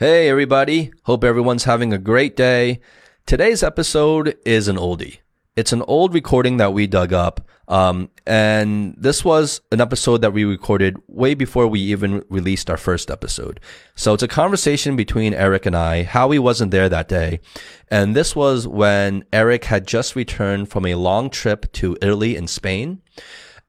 Hey, everybody. Hope everyone's having a great day. Today's episode is an oldie. It's an old recording that we dug up. Um, and this was an episode that we recorded way before we even released our first episode. So it's a conversation between Aric and I, Howie wasn't there that day. And this was when Aric had just returned from a long trip to Italy and Spain.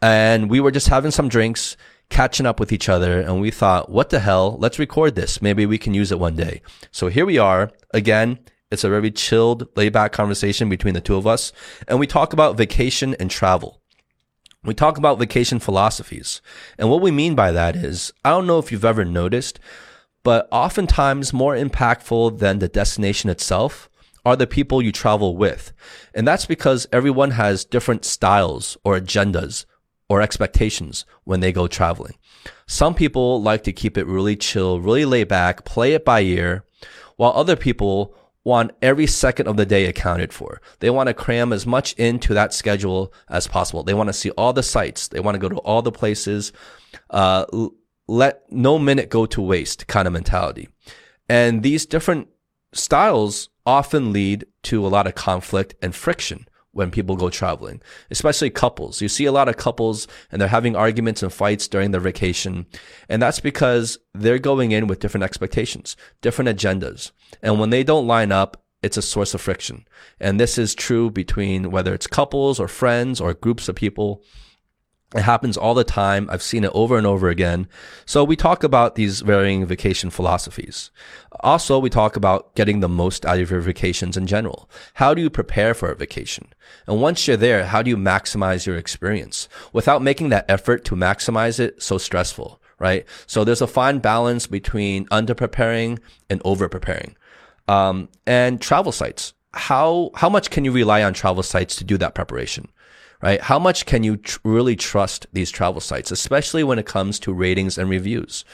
And we were just having some drinks catching up with each other and we thought, what the hell? Let's record this. Maybe we can use it one day. So here we are again. It's a very chilled, laid back conversation between the two of us. And we talk about vacation and travel. We talk about vacation philosophies. And what we mean by that is, I don't know if you've ever noticed, but oftentimes more impactful than the destination itself are the people you travel with. And that's because everyone has different styles or agendas or expectations when they go traveling. Some people like to keep it really chill, really laid back, play it by ear, while other people want every second of the day accounted for. They want to cram as much into that schedule as possible. They want to see all the sites. They want to go to all the places. Uh, let no minute go to waste kind of mentality. And these different styles often lead to a lot of conflict and friction when people go traveling, especially couples. You see a lot of couples and they're having arguments and fights during their vacation. And that's because they're going in with different expectations, different agendas. And when they don't line up, it's a source of friction. And this is true between whether it's couples or friends or groups of people. It happens all the time. I've seen it over and over again. So we talk about these varying vacation philosophies. Also, we talk about getting the most out of your vacations in general. How do you prepare for a vacation? And once you're there, how do you maximize your experience without making that effort to maximize it so stressful, right? So there's a fine balance between under preparing and over preparing. Um, and travel sites. How, how much can you rely on travel sites to do that preparation? Right? How much can you tr- really trust these travel sites, especially when it comes to ratings and reviews?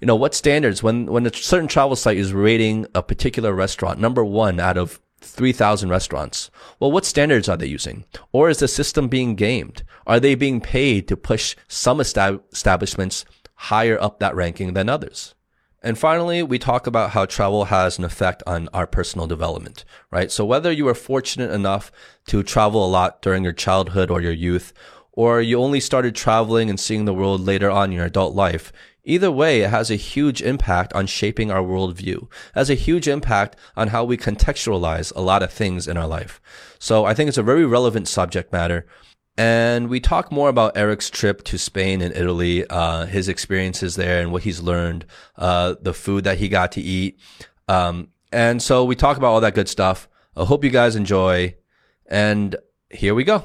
You know, what standards when, when a certain travel site is rating a particular restaurant number one out of 3,000 restaurants. Well, what standards are they using? Or is the system being gamed? Are they being paid to push some estab- establishments higher up that ranking than others? And finally, we talk about how travel has an effect on our personal development, right? So whether you were fortunate enough to travel a lot during your childhood or your youth, or you only started traveling and seeing the world later on in your adult life, either way, it has a huge impact on shaping our worldview. It has a huge impact on how we contextualize a lot of things in our life. So I think it's a very relevant subject matter. And we talk more about Aric's trip to Spain and Italy, uh, his experiences there and what he's learned, uh, the food that he got to eat. Um, and so we talk about all that good stuff. I hope you guys enjoy. And here we go.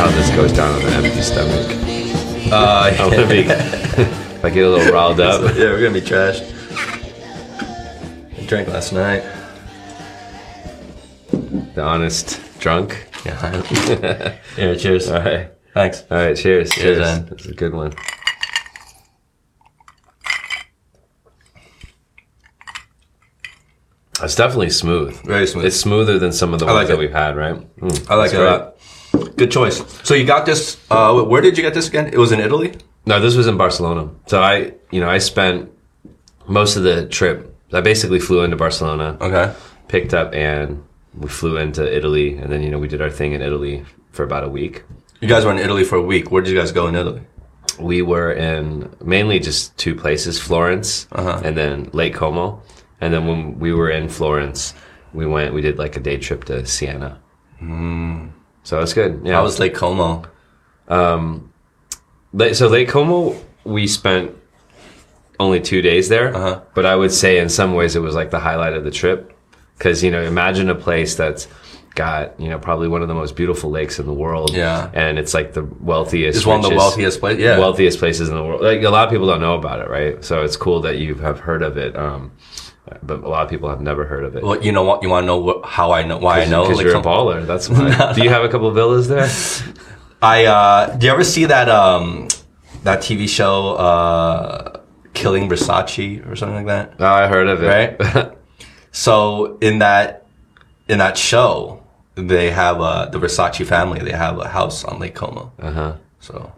How this goes down on an empty stomach. Uh, I'm gonna be, if I get a little riled up. yeah, we're gonna be trashed. I drank last night. The honest drunk. Yeah. yeah. Cheers. All right. Thanks. All right. Cheers. Cheers, Cheers. That's a good one. It's definitely smooth. Very smooth. It's smoother than some of the I ones like that we've had, right? Mm, I like it a lot. Good choice. So you got this. Uh, where did you get this again? It was in Italy. No, this was in Barcelona. So I, you know, I spent most of the trip. I basically flew into Barcelona, Okay. picked up, and we flew into Italy, and then you know we did our thing in Italy for about a week. You guys were in Italy for a week. Where did you guys go in Italy? We were in mainly just two places, Florence Uh-huh. and then Lake Como. And then when we were in Florence, we went, we did like a day trip to Siena. So that's good. Yeah. I was Lake Como. Like, so Lake Como, we spent only two days there, Uh-huh. but I would say in some ways it was like the highlight of the trip. Because you know, imagine a place that's got you know probably one of the most beautiful lakes in the world, Yeah. and it's like the wealthiest. It's one of the wealthiest places. Yeah. wealthiest places in the world. Like a lot of people don't know about it, right? So it's cool that you have heard of it. Um, but a lot of people have never heard of it. Well, you know what? You want to know what, how I know why I know? because Like you're some- a baller. That's why. Do you have a couple villas there? I uh, do you ever see that um, that TV show, uh, Killing Versace or something like that, Oh, I heard of it. right? so in that in that show, they have uh, the Versace family. They have a house on Lake Como. uh huh. So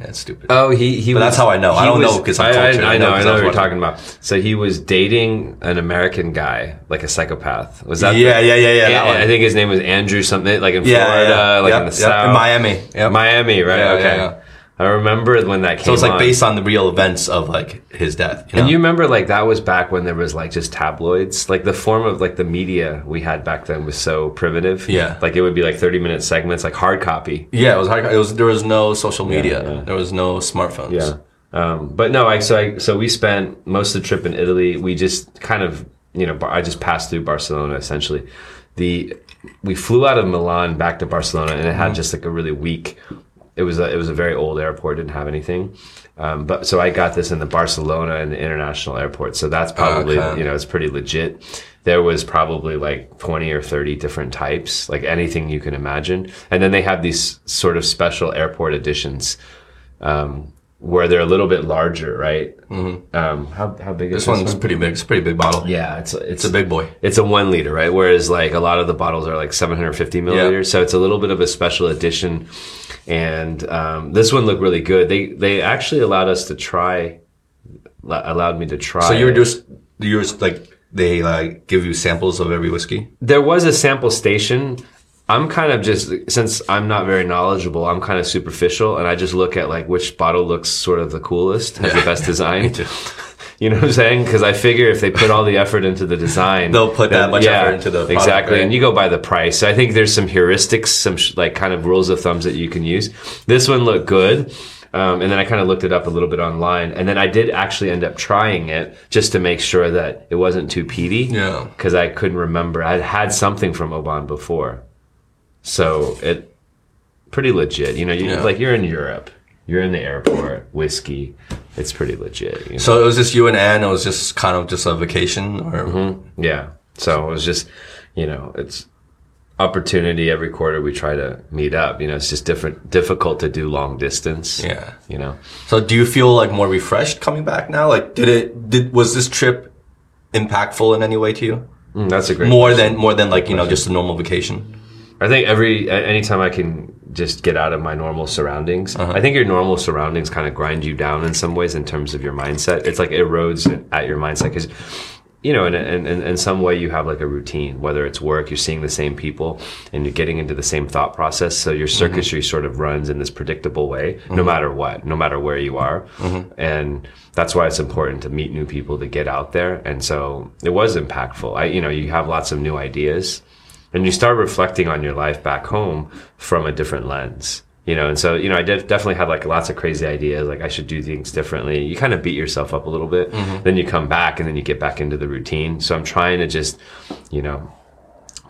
yeah, it's stupid. Oh, he he. But was, that's how I know. I don't was- know 'cause I'm I, I. I I know know. I know I was what you're talking about. So he was dating an American guy, like a psychopath. Was that? Yeah, the- yeah, yeah, yeah, I- think his name was Andrew something, like in yeah, Florida, yeah, like Yep, in the yep, south, in Miami. Yep. Miami, right? Yeah, okay. Yeah, yeah. I remember when that came. So it's like on. based on the real events of like his death. You know? And you remember, like that was back when there was like just tabloids. Like the form of like the media we had back then was so primitive. Yeah. like it would be like thirty minute segments, like hard copy. yeah, it was hard. It was there was no social media. yeah. There was no smartphones. Yeah. Um, but no, I so I so we spent most of the trip in Italy. We just kind of you know I just passed through Barcelona essentially. The we flew out of Milan back to Barcelona, and it had just like a really weak. It was a it was a very old airport, didn't have anything. Um, but so I got this in the Barcelona and the international airport. So that's probably Okay. you know it's pretty legit. There was probably like twenty or thirty different types, like anything you can imagine. And then they have these sort of special airport editions um, where they're a little bit larger, right? Mm-hmm. Um, how how big is This one? this one's pretty big. It's a pretty big bottle. Yeah, it's it's It's a big boy. it's a one liter, right? Whereas like a lot of the bottles are like 750 milliliters, so it's a little bit of a special edition. And um, this one looked really good. They they actually allowed us to try, allowed me to try. So you were just you were like they like give you samples of every whiskey. there was a sample station. I'm kind of just since I'm not very knowledgeable, I'm kind of superficial, and I just look at like which bottle looks sort of the coolest, has the best design. You know what I'm saying? Because I figure if they put all the effort into the design, They'll put that much effort into the product, exactly. right? And you go by the price. So I think there's some heuristics, some sh- like kind of rules of thumbs that you can use. This one looked good. Um, and then I kind of looked it up a little bit online, and then I did actually end up trying it just to make sure that it wasn't too peaty. Yeah. because I couldn't remember. I'd had something from Oban before, so it pretty legit. You know, you Yeah. like you're in Europe, you're in the airport, whiskey. It's pretty legit. You know? So it was just you and Anne. It was just kind of just a vacation, or Mm-hmm. Yeah. So it was just, you know, it's opportunity every quarter we try to meet up. You know, it's just different, difficult to do long distance. yeah. You know, So do you feel like more refreshed coming back now? Like did it did was this trip impactful in any way to you? Mm, that's a great. More than more than like you know just a normal vacation. I think every anytime I can just get out of my normal surroundings, Uh-huh. I think your normal surroundings kind of grind you down in some ways in terms of your mindset. It's like erodes at your mindset because, you know, in, in, in, in some way you have like a routine, whether it's work, you're seeing the same people and you're getting into the same thought process. So your Mm-hmm. circuitry sort of runs in this predictable way, no matter what, no matter where you are. Mm-hmm. And that's why it's important to meet new people to get out there. And so it was impactful. I, you know, you have lots of new ideas and you start reflecting on your life back home from a different lens you know and so you know i did, definitely had like lots of crazy ideas like i should do things differently you kind of beat yourself up a little bit then you come back and then you get back into the routine so i'm trying to just you know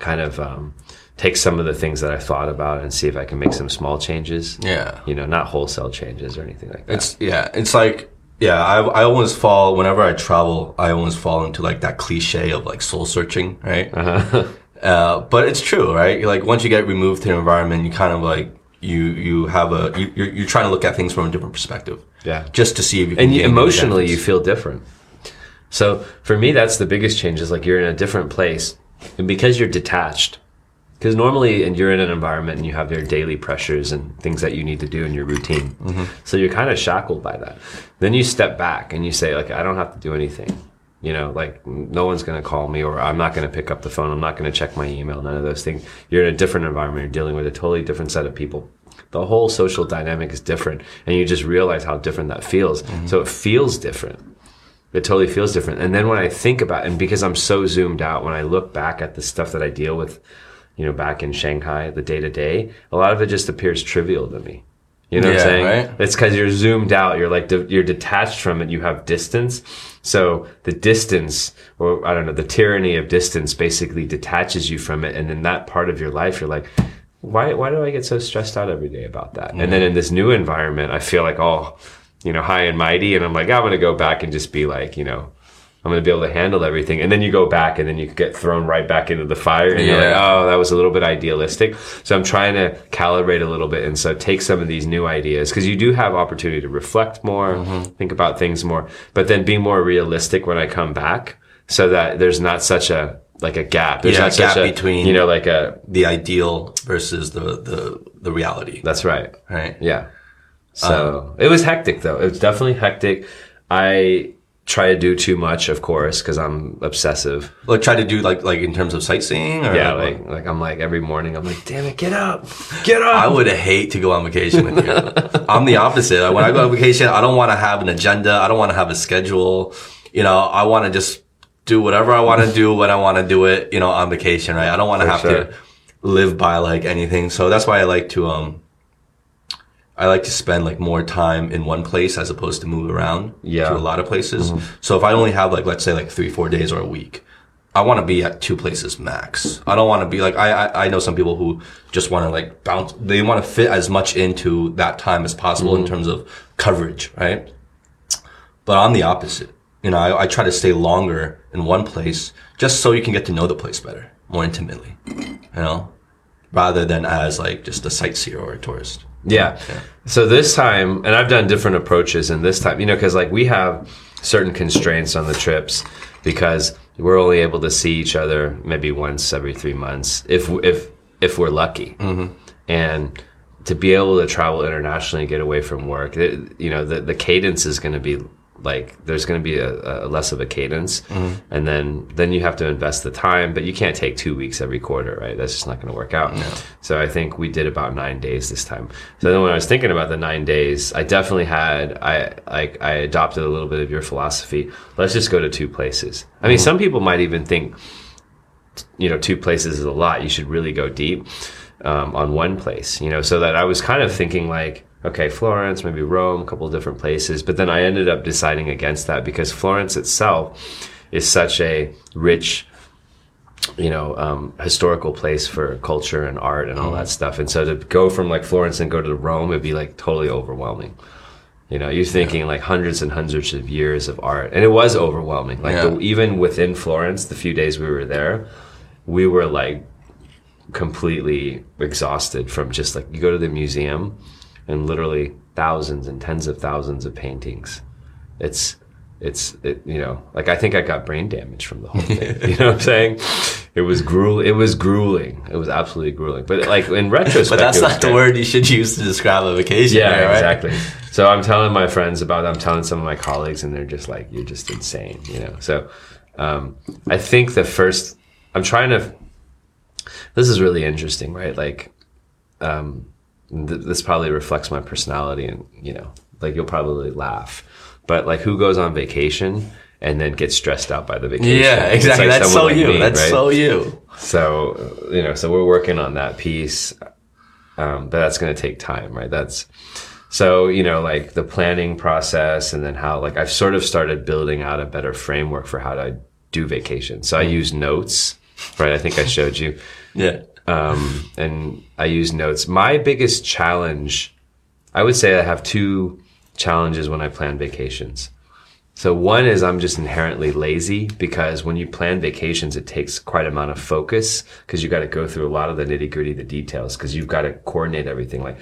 kind of um, take some of the things that i thought about and see if i can make some small changes Yeah. you know not wholesale changes or anything like that It's yeah. It's like yeah. I I always fall whenever I travel. I always fall into like that cliche of like soul searching, right? Uh-huh. Uh, but it's true, right? Like once you get removed to the environment, you kind of like you you have a you, you're you're trying to look at things from a different perspective. Yeah. Just to see if you can and you, emotionally you feel different so for me that's the biggest change is like you're in a different place and because you're detached because normally and you're in an environment and you have your daily pressures and things that you need to do in your routine Mm-hmm. so you're kind of shackled by that then you step back and you say like i don't have to do anything you know like no one's going to call me or i'm not going to pick up the phone. I'm not going to check my email none of those things. You're in a different environment. You're dealing with a totally different set of people. The whole social dynamic is different and you just realize how different that feels. Mm-hmm. So it feels different. It totally feels different. And then when i think about and because i'm so zoomed out when i look back at the stuff that i deal with you know back in shanghai the day to day a lot of it just appears trivial to me you know what i'm saying? right? it's because you're zoomed out. You're like de- you're detached from it. You have distance. So the distance or i don't know the tyranny of distance basically detaches you from it. And in that part of your life you're like why why do I get so stressed out every day about that? And then mm-hmm. in this new environment, I feel like all, you know, high and mighty, and I'm like, I'm gonna go back and just be like, you know, I'm going to be able to handle everything. And then you go back and then you get thrown right back into the fire and you're like, oh, that was a little bit idealistic. So I'm trying to calibrate a little bit. And so take some of these new ideas because you do have opportunity to reflect more, Mm-hmm. think about things more, but then be more realistic when I come back so that there's not such a, like a gap. There's Yeah, not such gap a, between- you know, like a, The ideal versus the the the reality, that's right. right? Yeah. So it was hectic though. It was definitely hectic. I try to do too much, of course, because I'm obsessive. Like try to do like like in terms of sightseeing, or Yeah, like like I'm like every morning I'm like, damn it, get up, get up. I would hate to go on vacation with you. I'm the opposite. When I go on vacation, I don't want to have an agenda. I don't want to have a schedule. You know, I want to just do whatever I want to do when I want to do it. You know, on vacation, right? I don't want to have sure. to live by like anything. So that's why I like to um. I like to spend like more time in one place as opposed to move around Yeah. to a lot of places. Mm-hmm. So if I only have like let's say like three four days or a week, I want to be at two places max. I don't want to be like I, I I know some people who just want to like bounce. They want to fit as much into that time as possible in mm-hmm. terms of coverage, right? But I'm the opposite. You know, I, I try to stay longer in one place just so you can get to know the place better, more intimately. You know, rather than as like just a sightseer or a tourist. Yeah. So this time, and I've done different approaches, and this time, you know, because like we have certain constraints on the trips because we're only able to see each other maybe once every three months, if if if we're lucky, mm-hmm. and to be able to travel internationally and get away from work, it, you know, the the cadence is going to be like there's going to be a, a less of a cadence, and then then you have to invest the time, but you can't take two weeks every quarter, right? That's just not going to work out. So I think we did about nine days this time. So then when I was thinking about the nine days, I definitely had I like I adopted a little bit of your philosophy. Let's just go to two places. I mean, some people might even think you know two places is a lot you should really go deep um, on one place you know so that i was kind of thinking like okay florence maybe rome a couple of different places. But then i ended up deciding against that because florence itself is such a rich you know um, historical place for culture and art and all that stuff. And so to go from like florence and go to rome would be like totally overwhelming. You know, you're thinking like hundreds and hundreds of years of art, and it was overwhelming. Like Yeah. the, even within Florence, the few days we were there, we were like completely exhausted from just like you go to the museum, and literally thousands and tens of thousands of paintings. It's it's it, you know like I think I got brain damage from the whole thing. you know what I'm saying? It was gruel. It was grueling. It was absolutely grueling. But like in retrospect, But that's not the word you should use to describe a vacation. Yeah, right? exactly. So I'm telling my friends about it. I'm telling some of my colleagues, and they're just like, "You're just insane," you know. So um, I think the first, I'm trying to. This is really interesting, right? Like, um, th- this probably reflects my personality, and you know, like you'll probably laugh, but like, who goes on vacation? And then gets stressed out by the vacation. Yeah, exactly. like That's so like you. me, That's right? so you. So, you know, so we're working on that piece. Um, but that's going to take time, right? That's so, you know, like the planning process and then how, like, I've sort of started building out a better framework for how to do vacation. So I use notes, right? I think I showed you. Yeah. Um, and I use notes. My biggest challenge, I would say I have two challenges when I plan vacations. So one is I'm just inherently lazy because when you plan vacations, it takes quite a amount of focus because you got to go through a lot of the nitty gritty, the details, because you've got to coordinate everything. Like,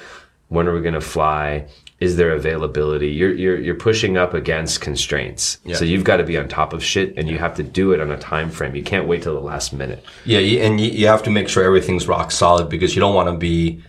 when are we going to fly? Is there availability? You're, you're, you're pushing up against constraints. So you've got to be on top of shit and you have to do it on a time frame. You can't wait till the last minute. Yeah, and you, you have to make sure everything's rock solid because you don't want to be,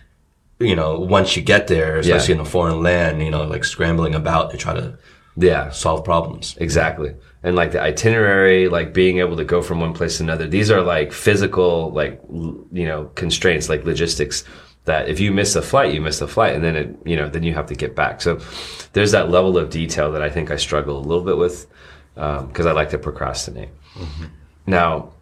you know, once you get there, especially Yeah. in a foreign land, you know, like scrambling about to try to Yeah. solve problems. Exactly. And like the itinerary, like being able to go from one place to another, these are like physical, like, you know, constraints, like logistics that if you miss a flight, you miss the flight and then it, you know, then you have to get back. So there's that level of detail that I think I struggle a little bit with um, because I like to procrastinate. Mm-hmm. Now,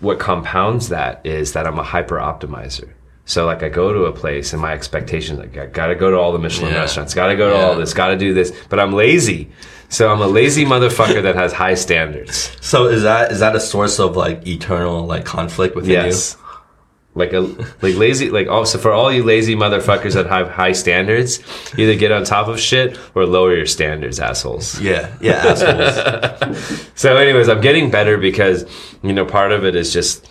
what compounds that is that I'm a hyper optimizer. So like I go to a place and my expectations like I gotta go to all the Michelin Yeah. restaurants, gotta go to all this, gotta do this, but I'm lazy. So I'm a lazy motherfucker that has high standards. So is that is that a source of like eternal like conflict within you? Yes. Like a like lazy like also for all you lazy motherfuckers that have high standards, either get on top of shit or lower your standards, assholes. Yeah, yeah, assholes. So, anyways, I'm getting better because you know part of it is just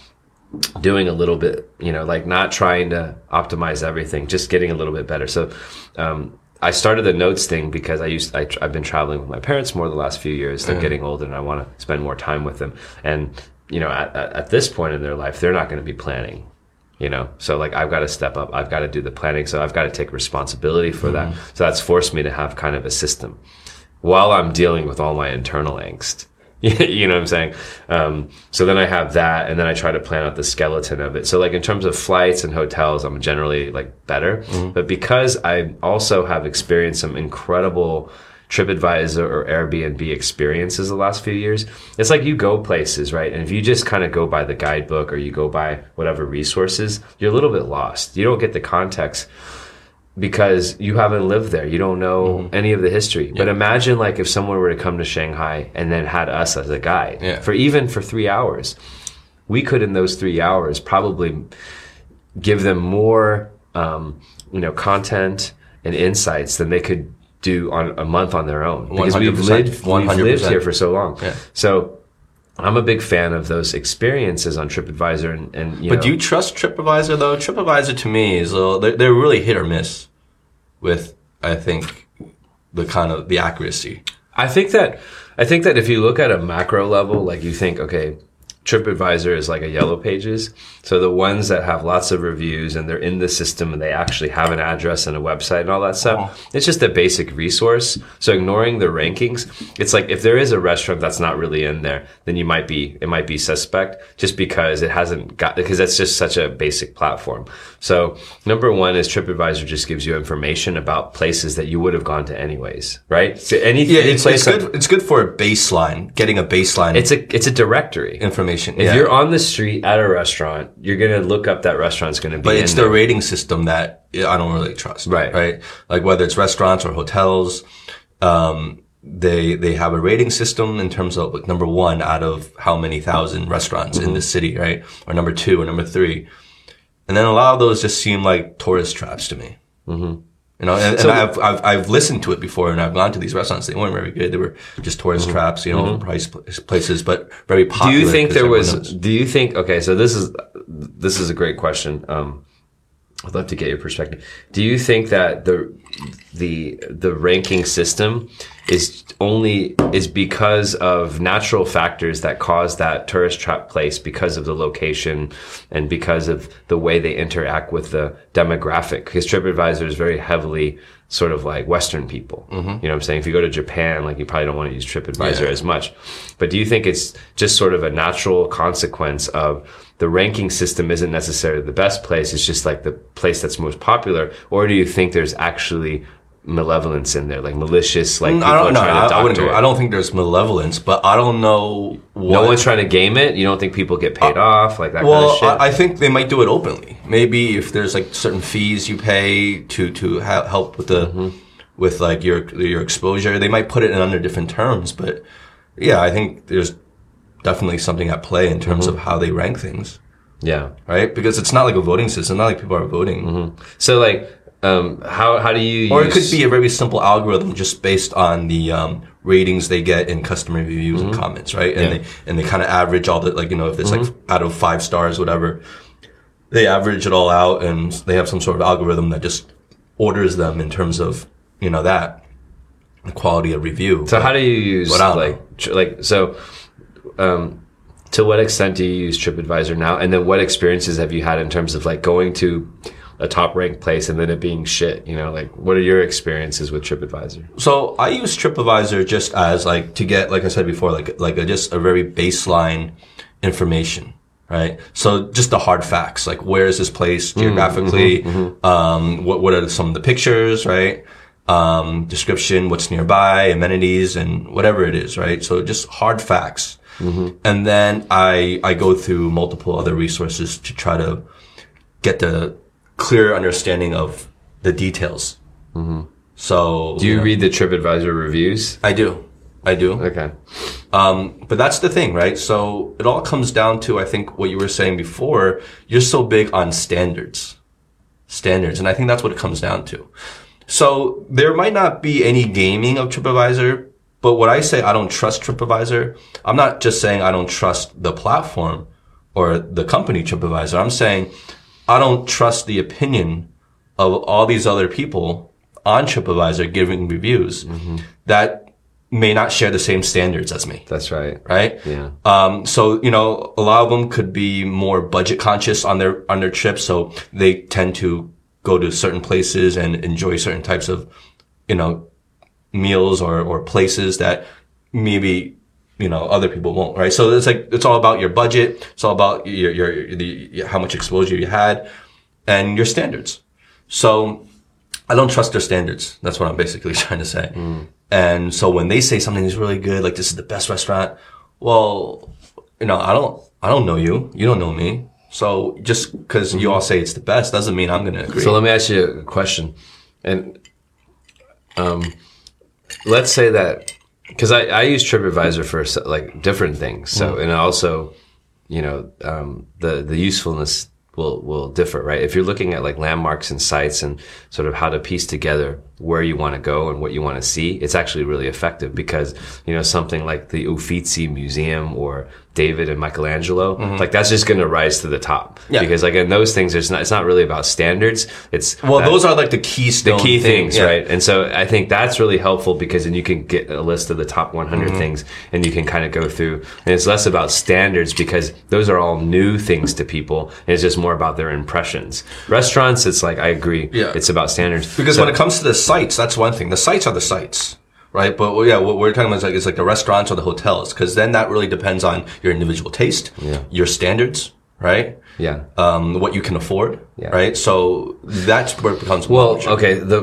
doing a little bit, you know, like not trying to optimize everything, just getting a little bit better. So, um, I started the notes thing because I used I, I've been traveling with my parents more the last few years. They're getting older, and I want to spend more time with them. And you know, at, at, at this point in their life, they're not going to be planning. You know, so like I've got to step up. I've got to do the planning. So I've got to take responsibility for that. So that's forced me to have kind of a system while I'm dealing with all my internal angst. you know what I'm saying? Um, so then I have that, and then I try to plan out the skeleton of it. So like in terms of flights and hotels, I'm generally like better. But because I also have experienced some incredible TripAdvisor or Airbnb experiences the last few years, it's like you go places, right? And if you just kind of go by the guidebook or you go by whatever resources, you're a little bit lost. You don't get the context because you haven't lived there. You don't know Mm-hmm. any of the history. But imagine like if someone were to come to Shanghai and then had us as a guide Yeah. for even for three hours. We could in those three hours probably give them more, um, you know, content and insights than they could do on a month on their own because we've lived we've lived here for so long. Yeah. So I'm a big fan of those experiences on TripAdvisor and, and you But know, do you trust TripAdvisor though? TripAdvisor to me is uh, they're, they're really hit or miss with I think the kind of the accuracy. I think that I think that if you look at a macro level, like you think, okay, TripAdvisor is like a yellow pages. So the ones that have lots of reviews and they're in the system and they actually have an address and a website and all that stuff. Uh-huh. It's just a basic resource. So ignoring the rankings, it's like if there is a restaurant that's not really in there, then you might be it might be suspect just because it hasn't got because that's just such a basic platform. So number one is TripAdvisor just gives you information about places that you would have gone to anyways, right? So any, Yeah, it's, place it's good. It's good for a baseline, getting a baseline it's a it's a directory. information. If yeah. you're on the street at a restaurant, you're gonna look up that restaurant's gonna be. but it's there. the rating system that I don't really trust. Right. Right. Like whether it's restaurants or hotels, um, they they have a rating system in terms of like number one out of how many thousand restaurants in the city, right? Or number two or number three, and then a lot of those just seem like tourist traps to me. Mm-hmm. You know, and, and I've, I've I've listened to it before, and I've gone to these restaurants. They weren't very good. They were just tourist traps, you know, price pl- places, but very popular. Do you think there was? knows. Do you think? Okay, so this is this is a great question. Um, I'd love to get your perspective. Do you think that the the the ranking system is only is because of natural factors that cause that tourist trap place because of the location and because of the way they interact with the demographic? Because TripAdvisor is very heavily sort of like Western people. Mm-hmm. You know what I'm saying? If you go to Japan, like you probably don't want to use TripAdvisor Yeah. as much. But do you think it's just sort of a natural consequence of the ranking system isn't necessarily the best place? It's just like the place that's most popular, or do you think there's actually malevolence in there, like malicious, like people I don't know. trying to I, I wouldn't. I don't think there's malevolence, but I don't know what. no one's trying to game it. You don't think people get paid off, like that kind Well, of shit. I, I think they might do it openly. Maybe if there's like certain fees you pay to to ha- help with the Mm-hmm. with like your your exposure, they might put it in under different terms. But yeah, I think there's definitely something at play in terms Mm-hmm. of how they rank things, yeah. right? Because it's not like a voting system. Not like people are voting, So like, um, how how do you? or it could be a very simple algorithm just based on the um, ratings they get in customer reviews and comments, right? And Mm-hmm. Yeah. they and they kind of average all the like you know if it's like out of five stars, whatever, they average it all out, and they have some sort of algorithm that just orders them in terms of you know that the quality of review. So how do you use like tr- like so? Um, to what extent do you use TripAdvisor now? And then what experiences have you had in terms of like going to a top ranked place and then it being shit? You know, like what are your experiences with TripAdvisor? So I use TripAdvisor just as like to get, like I said before, like like a, just a very baseline information, right? So just the hard facts, like where is this place geographically? Um, what what are some of the pictures, right? Um, description, what's nearby, amenities, and whatever it is, right? So just hard facts. And then I I go through multiple other resources to try to get the clear understanding of the details. So Do you read the TripAdvisor reviews? I do. I do. Okay. Um, but that's the thing, right? So it all comes down to, I think, what you were saying before. You're so big on standards, standards, and I think that's what it comes down to. So there might not be any gaming of TripAdvisor, but what I say I don't trust TripAdvisor, I'm not just saying I don't trust the platform or the company TripAdvisor. I'm saying I don't trust the opinion of all these other people on TripAdvisor giving reviews that may not share the same standards as me That's right. right? Yeah. Um, so you know, a lot of them could be more budget conscious on their on their trips, so they tend to go to certain places and enjoy certain types of, you know, meals or or places that maybe you know other people won't, right? So it's like it's all about your budget. It's all about your your the how much exposure you had and your standards. So I don't trust their standards. That's what I'm basically trying to say. And so when they say something is really good, like this is the best restaurant, well, you know, I don't, I don't know you. You don't know me. So just because you all say it's the best doesn't mean I'm going to agree. So let me ask you a question, and um, let's say that because I, I use TripAdvisor for like different things. So and also, you know, um, the the usefulness will will differ, right? If you're looking at like landmarks and sites and sort of how to piece together where you want to go and what you want to see, it's actually really effective because you know something like the Uffizi Museum or David and Michelangelo, like that's just going to rise to the top Yeah. because like in those things, there's not it's not really about standards. It's well, that- those are like the keystone the key things, yeah. right? And so I think that's really helpful because then you can get a list of the top 100 Mm-hmm. things and you can kind of go through. And it's less about standards because those are all new things to people. And it's just more about their impressions. Restaurants, it's like, I agree. Yeah. It's about standards. Because So- when it comes to the sites, that's one thing. The sites are the sites, right? But well, yeah, what we're talking about is like, is like the restaurants or the hotels, because then that really depends on your individual taste, Yeah. your standards, right? yeah. Um, what you can afford, Yeah. right? So that's where it becomes Well, more okay, the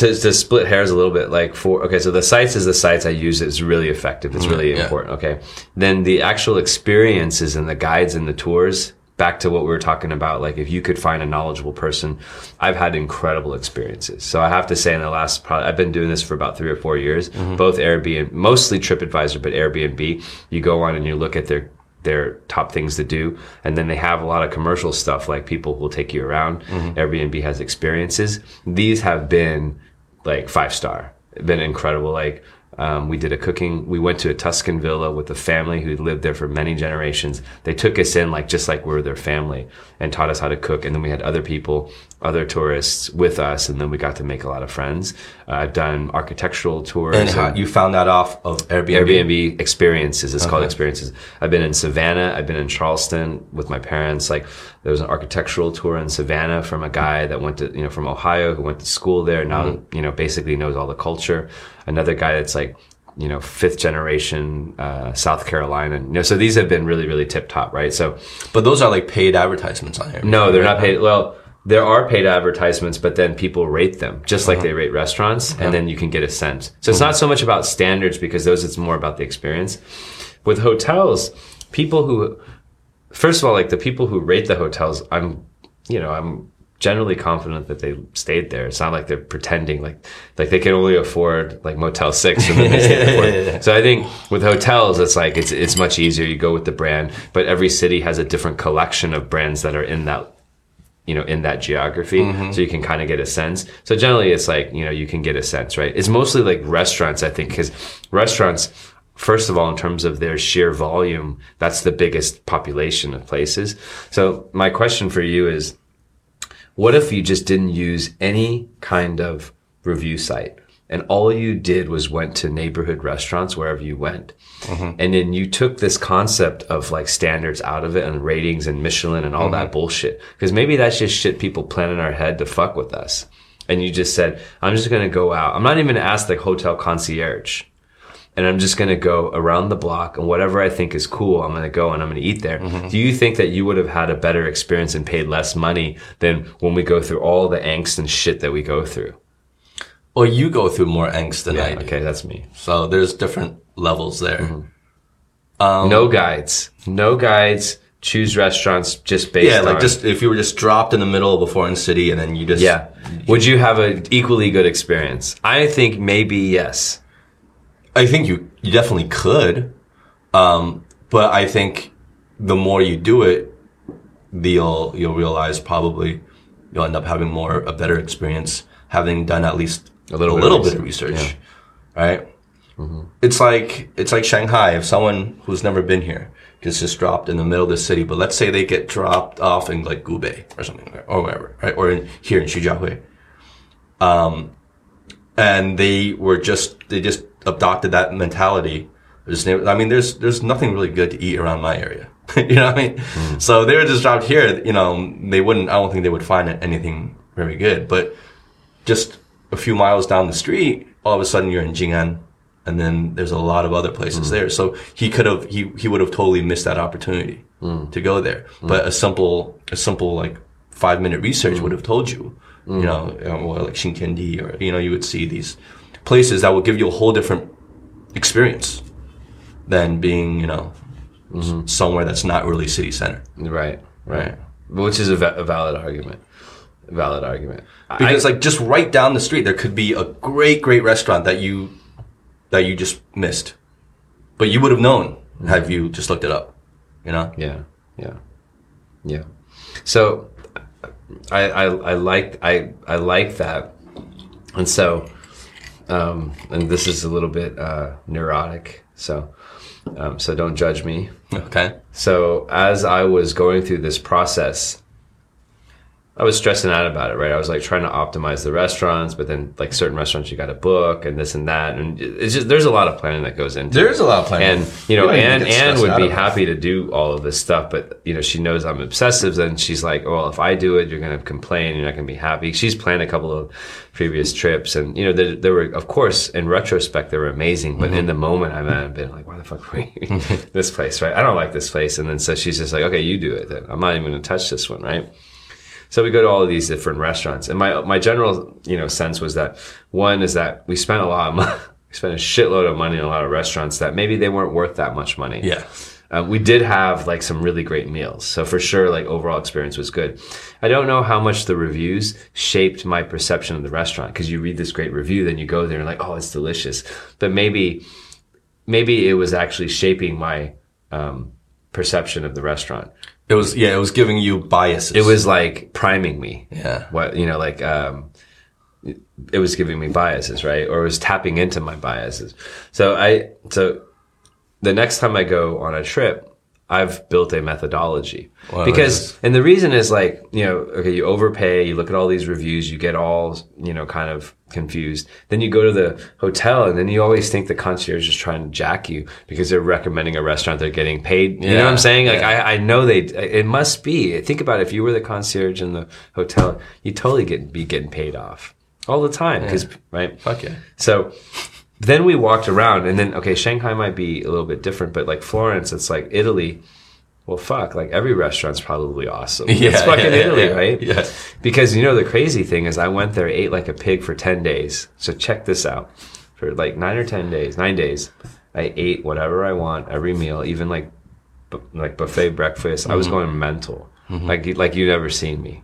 to, to split hairs a little bit, like for okay, so the sites is the sites I use is really effective. It's really Mm, yeah. important. Okay, then the actual experiences and the guides and the tours. Back to what we were talking about, like if you could find a knowledgeable person, I've had incredible experiences. So I have to say, in the last, probably, I've been doing this for about three or four years. Mm-hmm. Both Airbnb, mostly TripAdvisor, but Airbnb. You go on and you look at their their top things to do. And then they have a lot of commercial stuff like people will take you around. Airbnb has experiences. These have been like five star, been incredible. Like, um, we did a cooking, we went to a Tuscan villa with a family who lived there for many generations. They took us in like just like we were their family and taught us how to cook. And then we had other people, other tourists with us. And then we got to make a lot of friends. Uh, I've done architectural tours. And how, you found that off of Airbnb. Airbnb experiences. It's called experiences. I've been in Savannah. I've been in Charleston with my parents. Like there was an architectural tour in Savannah from a guy that went to, you know, from Ohio who went to school there. Now, you know, basically knows all the culture. Another guy that's like, you know, fifth generation, uh, South Carolina. You know, so these have been really, really tip top, right? So But those are like paid advertisements on Airbnb. no, they're right? not paid. Well, there are paid advertisements, but then people rate them just like uh-huh. they rate restaurants, and then you can get a sense. So it's mm-hmm. not so much about standards because those it's more about the experience. With hotels, people who, first of all, like the people who rate the hotels, I'm, you know, I'm generally confident that they stayed there. It's not like they're pretending like like they can only afford like Motel Six and then they. So I think with hotels, it's like it's it's much easier. You go with the brand, but every city has a different collection of brands that are in that you know, in that geography. Mm-hmm. So you can kind of get a sense. So generally it's like, you know, you can get a sense, right? It's mostly like restaurants, I think, because restaurants, first of all, in terms of their sheer volume, that's the biggest population of places. So my question for you is, what if you just didn't use any kind of review site? And all you did was went to neighborhood restaurants wherever you went. Mm-hmm. And then you took this concept of like standards out of it and ratings and Michelin and all that mm-hmm. bullshit. Cause maybe that's just shit people plan in our head to fuck with us. And you just said, I'm just going to go out. I'm not even going to ask the hotel concierge. And I'm just going to go around the block and whatever I think is cool, I'm going to go and I'm going to eat there. Mm-hmm. Do you think that you would have had a better experience and paid less money than when we go through all the angst and shit that we go through? Or you go through more angst than I do. Okay, that's me. So there's different levels there. Mm-hmm. no guides. No guides. Choose restaurants just based Yeah, like on- just if you were just dropped in the middle of a foreign city and then you just Yeah. Would you have an equally good experience? I think maybe yes. I think you, you definitely could. Um, but I think the more you do it, the, you'll, you'll realize probably you'll end up having more, a better experience having done at least A little a bit little of bit of research. Right? Mm-hmm. It's like, it's like Shanghai. If someone who's never been here gets just dropped in the middle of the city, but let's say they get dropped off in like Gubei or something, or wherever, right? Or in, here in Xujiahui um, and they were just they just adopted that mentality. Just, I mean, there's there's nothing really good to eat around my area. you know what I mean? Mm. So they were just dropped here. You know, they wouldn't. I don't think they would find anything very good. But just a few miles down the street, all of a sudden you're in Jing'an, and then there's a lot of other places mm. there. So he could have he he would have totally missed that opportunity mm. to go there. Mm. But a simple a simple like five minute research would have told you, you know, um, or like Xintiandi, or you know, you would see these places that would give you a whole different experience than being, you know, s- somewhere that's not really city center, Right. right? Which is a, va- a valid argument. Valid argument. Because like just right down the street, there could be a great, great restaurant that you that you just missed, but you would have known have you just looked it up, you know? Yeah, yeah, yeah. So, I I, I like I I like that, and so, um, and this is a little bit uh, neurotic. So, um, so don't judge me. Okay. So as I was going through this process, I was stressing out about it, right? I was like trying to optimize the restaurants, but then like certain restaurants you got to book and this and that, and it's just there's a lot of planning that goes into. it. There's a lot of planning. And you know, You don't need to Anne Anne would be happy to do all of this stuff, but you know, she knows I'm obsessive, and she's like, "Well, if I do it, you're going to complain. You're not going to be happy." She's planned a couple of previous trips, and you know, there, there were, of course, in retrospect, they were amazing, but Mm-hmm. in the moment, I might have been like, "Why the fuck we this place?" Right? I don't like this place, and then so she's just like, "Okay, you do it. Then I'm not even going to touch this one." Right? So we go to all of these different restaurants, and my my general you know sense was that one is that we spent a lot of money, we spent a shitload of money in a lot of restaurants that maybe they weren't worth that much money. Yeah. Uh, we did have like some really great meals, so for sure, like overall experience was good. I don't know how much the reviews shaped my perception of the restaurant because you read this great review, then you go there and like, oh, it's delicious, but maybe maybe it was actually shaping my um, perception of the restaurant. It was yeah, it was giving you biases. It was like priming me. Yeah. What you know, like um, it- was giving me biases, right? Or it was tapping into my biases. So I so the next time I go on a trip, I've built a methodology Wow, because, and the reason is like you know, okay, you overpay, you look at all these reviews, you get all you know, kind of confused. Then you go to the hotel, and then you always think the concierge is trying to jack you because they're recommending a restaurant they're getting paid. You know what I'm saying? Like yeah. I, I know they. It must be. Think about it. if you were the concierge in the hotel, you totally get be getting paid off all the time because right. Fuck yeah. So then we walked around, and then okay, Shanghai might be a little bit different, but like Florence, it's like Italy. Well, fuck, like every restaurant's probably awesome. Yeah, it's fucking yeah, Italy, yeah. right? Yeah. Because you know the crazy thing is, I went there, ate like a pig for ten days. So check this out: for like nine or ten days, nine days, I ate whatever I want every meal, even like bu- like buffet breakfast. Mm-hmm. I was going mental, like you- like you never seen me,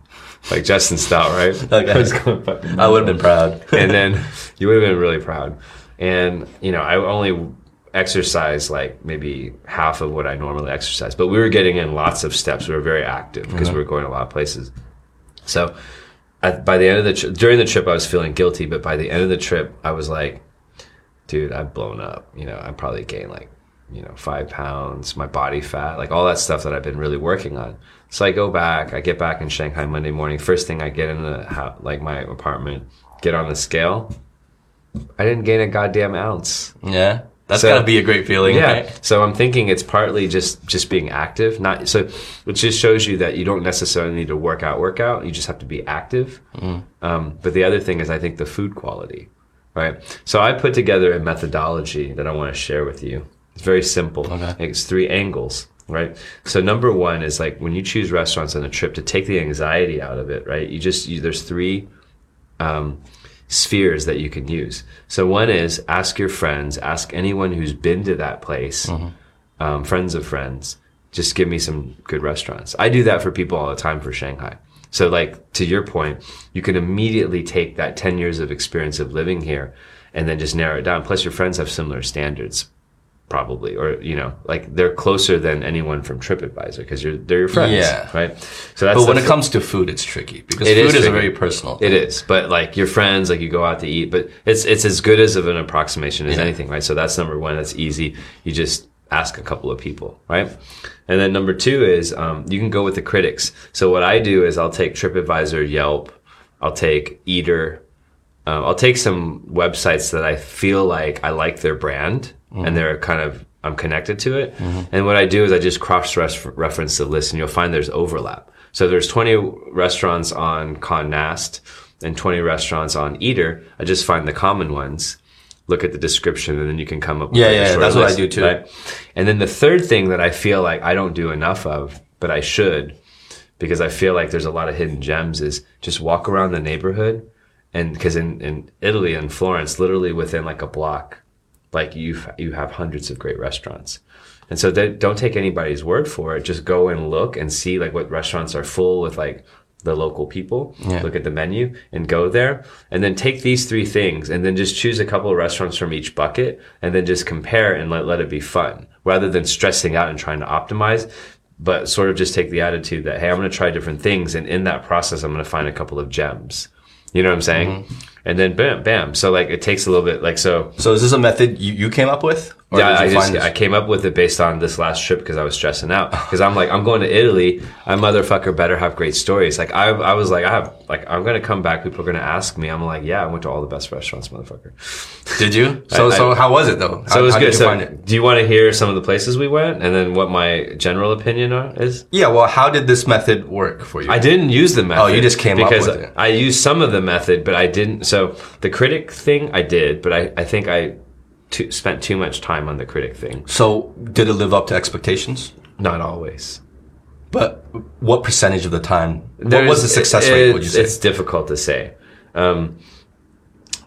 like Justin Stout, right? Okay. I was going I would have been proud. and then you would have been really proud. And you know, I only exercised like maybe half of what I normally exercise, but we were getting in lots of steps. We were very active because uh-huh. we were going a lot of places. So, at, by the end of the trip, during the trip, I was feeling guilty, but by the end of the trip, I was like, dude, I've blown up. You know, I probably gained like, you know, five pounds, my body fat, like all that stuff that I've been really working on. So I go back, I get back in Shanghai Monday morning. First thing I get in the like my apartment, get on the scale. I didn't gain a goddamn ounce. Yeah. That's So- gotta be a great feeling. Yeah. right? So I'm thinking it's partly just just being active, not so. It just shows you that you don't necessarily need to work out, work out. You just have to be active. Um, but the other thing is, I think the food quality, right? So I put together a methodology that I want to share with you. It's very simple. Okay. It's three angles, right? So number one is like when you choose restaurants on a trip to take the anxiety out of it, right? You just you, there's three um, spheres that you can use. So one is ask your friends, ask anyone who's been to that place, um, friends of friends, just give me some good restaurants. I do that for people all the time for Shanghai. So like to your point, you can immediately take that 10 years of experience of living here and then just narrow it down. Plus, your friends have similar standards, probably, or you know, like they're closer than anyone from TripAdvisor because you're they're your friends, Yeah. right? So that's But when it comes to food, it's tricky because It food is is, a very personal. It is, but like your friends, like you go out to eat, but it's it's as good as of an approximation as Yeah. anything, right? So that's number one. That's easy. You just ask a couple of people, right? And then number two is um, you can go with the critics. So what I do is I'll take TripAdvisor, Yelp, I'll take Eater, um, I'll take some websites that I feel like I like their brand and they're kind of I'm connected to it. And what I do is I just cross reference the list, and you'll find there's overlap. So there's 20 restaurants on Condé Nast and 20 restaurants on Eater. I just find the common ones. Look at the description, and then you can come up. with Yeah, a yeah, that's what I do too. right? And then the third thing that I feel like I don't do enough of, but I should, because I feel like there's a lot of hidden gems, is just walk around the neighborhood. And because in, in Italy and Florence, literally within like a block, like you you have hundreds of great restaurants. And so they, don't take anybody's word for it. Just go and look and see like what restaurants are full with like the local people. Yeah. Look at the menu and go there. And then take these three things and then just choose a couple of restaurants from each bucket and then just compare and let, let it be fun rather than stressing out and trying to optimize. But sort of just take the attitude that, hey, I'm going to try different things. And in that process, I'm going to find a couple of gems. You know what I'm saying? Mm-hmm. And then bam, bam. So like it takes a little bit like so So is this a method you, you came up with? Or yeah, I just? I came up with it based on this last trip because I was stressing out. Because I'm like, I'm going to Italy. I motherfucker better have great stories. Like I, I was like, I have like I'm gonna come back. People are gonna ask me. I'm like, yeah, I went to all the best restaurants, motherfucker. Did you? So I- so how was it though? So how, it was good. So it? do you want to hear some of the places we went and then what my general opinion are, is? Yeah. Well, how did this method work for you? I didn't use the method. Oh, you just came up because with it. I used some of the method, but I didn't. So the critic thing I did, but I, I think I too, spent too much time on the critic thing. so did it live up to expectations? Not always. But what percentage of the time? what was the success rate? Would you it's- say? It's difficult to say. Um,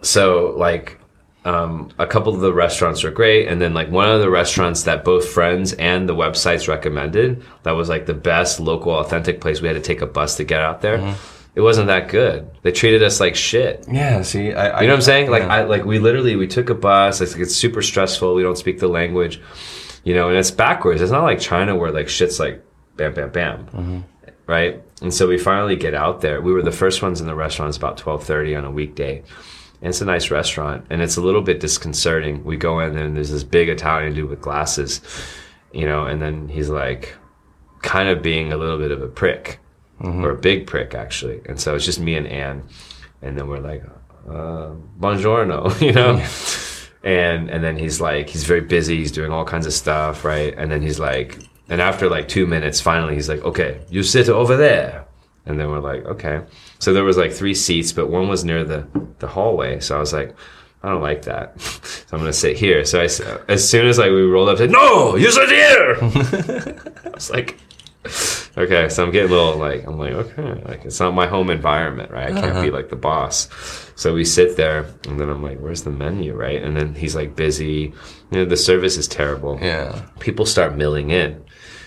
so like um, a couple of the restaurants are great, and then like one of the restaurants that both friends and the websites recommended that was like the best local authentic place. We had to take a bus to get out there. Mm-hmm. It wasn't that good. They treated us like shit. Yeah. See, I, I You know what I'm saying? Like yeah. I like we literally we took a bus. It's like it's super stressful. We don't speak the language, you know, and it's backwards. It's not like China where like shit's like bam, bam, bam, Mm-hmm. right? And so we finally get out there. We were the first ones in the restaurant. It's about twelve thirty on a weekday. And it's a nice restaurant, and it's a little bit disconcerting. We go in and there's this big Italian dude with glasses, you know, and then he's like, kind of being a little bit of a prick, or a big prick actually. And so it's just me and Anne, and then we're like, uh, buongiorno, you know? and and then he's like, he's very busy, he's doing all kinds of stuff, right? And then he's like, and after like two minutes, finally he's like, okay, you sit over there. And then we're like, okay. So there was like three seats, but one was near the, the hallway. So I was like, I don't like that. So I'm going to sit here. So I, as soon as like we rolled up, I said, no, you sit here. I was like, okay. So I'm getting a little like, I'm like, okay, like it's not my home environment, right? I can't be uh-huh. like the boss. So we sit there and then I'm like, where's the menu, right? And then he's like busy. You know, the service is terrible yeah. people start milling in.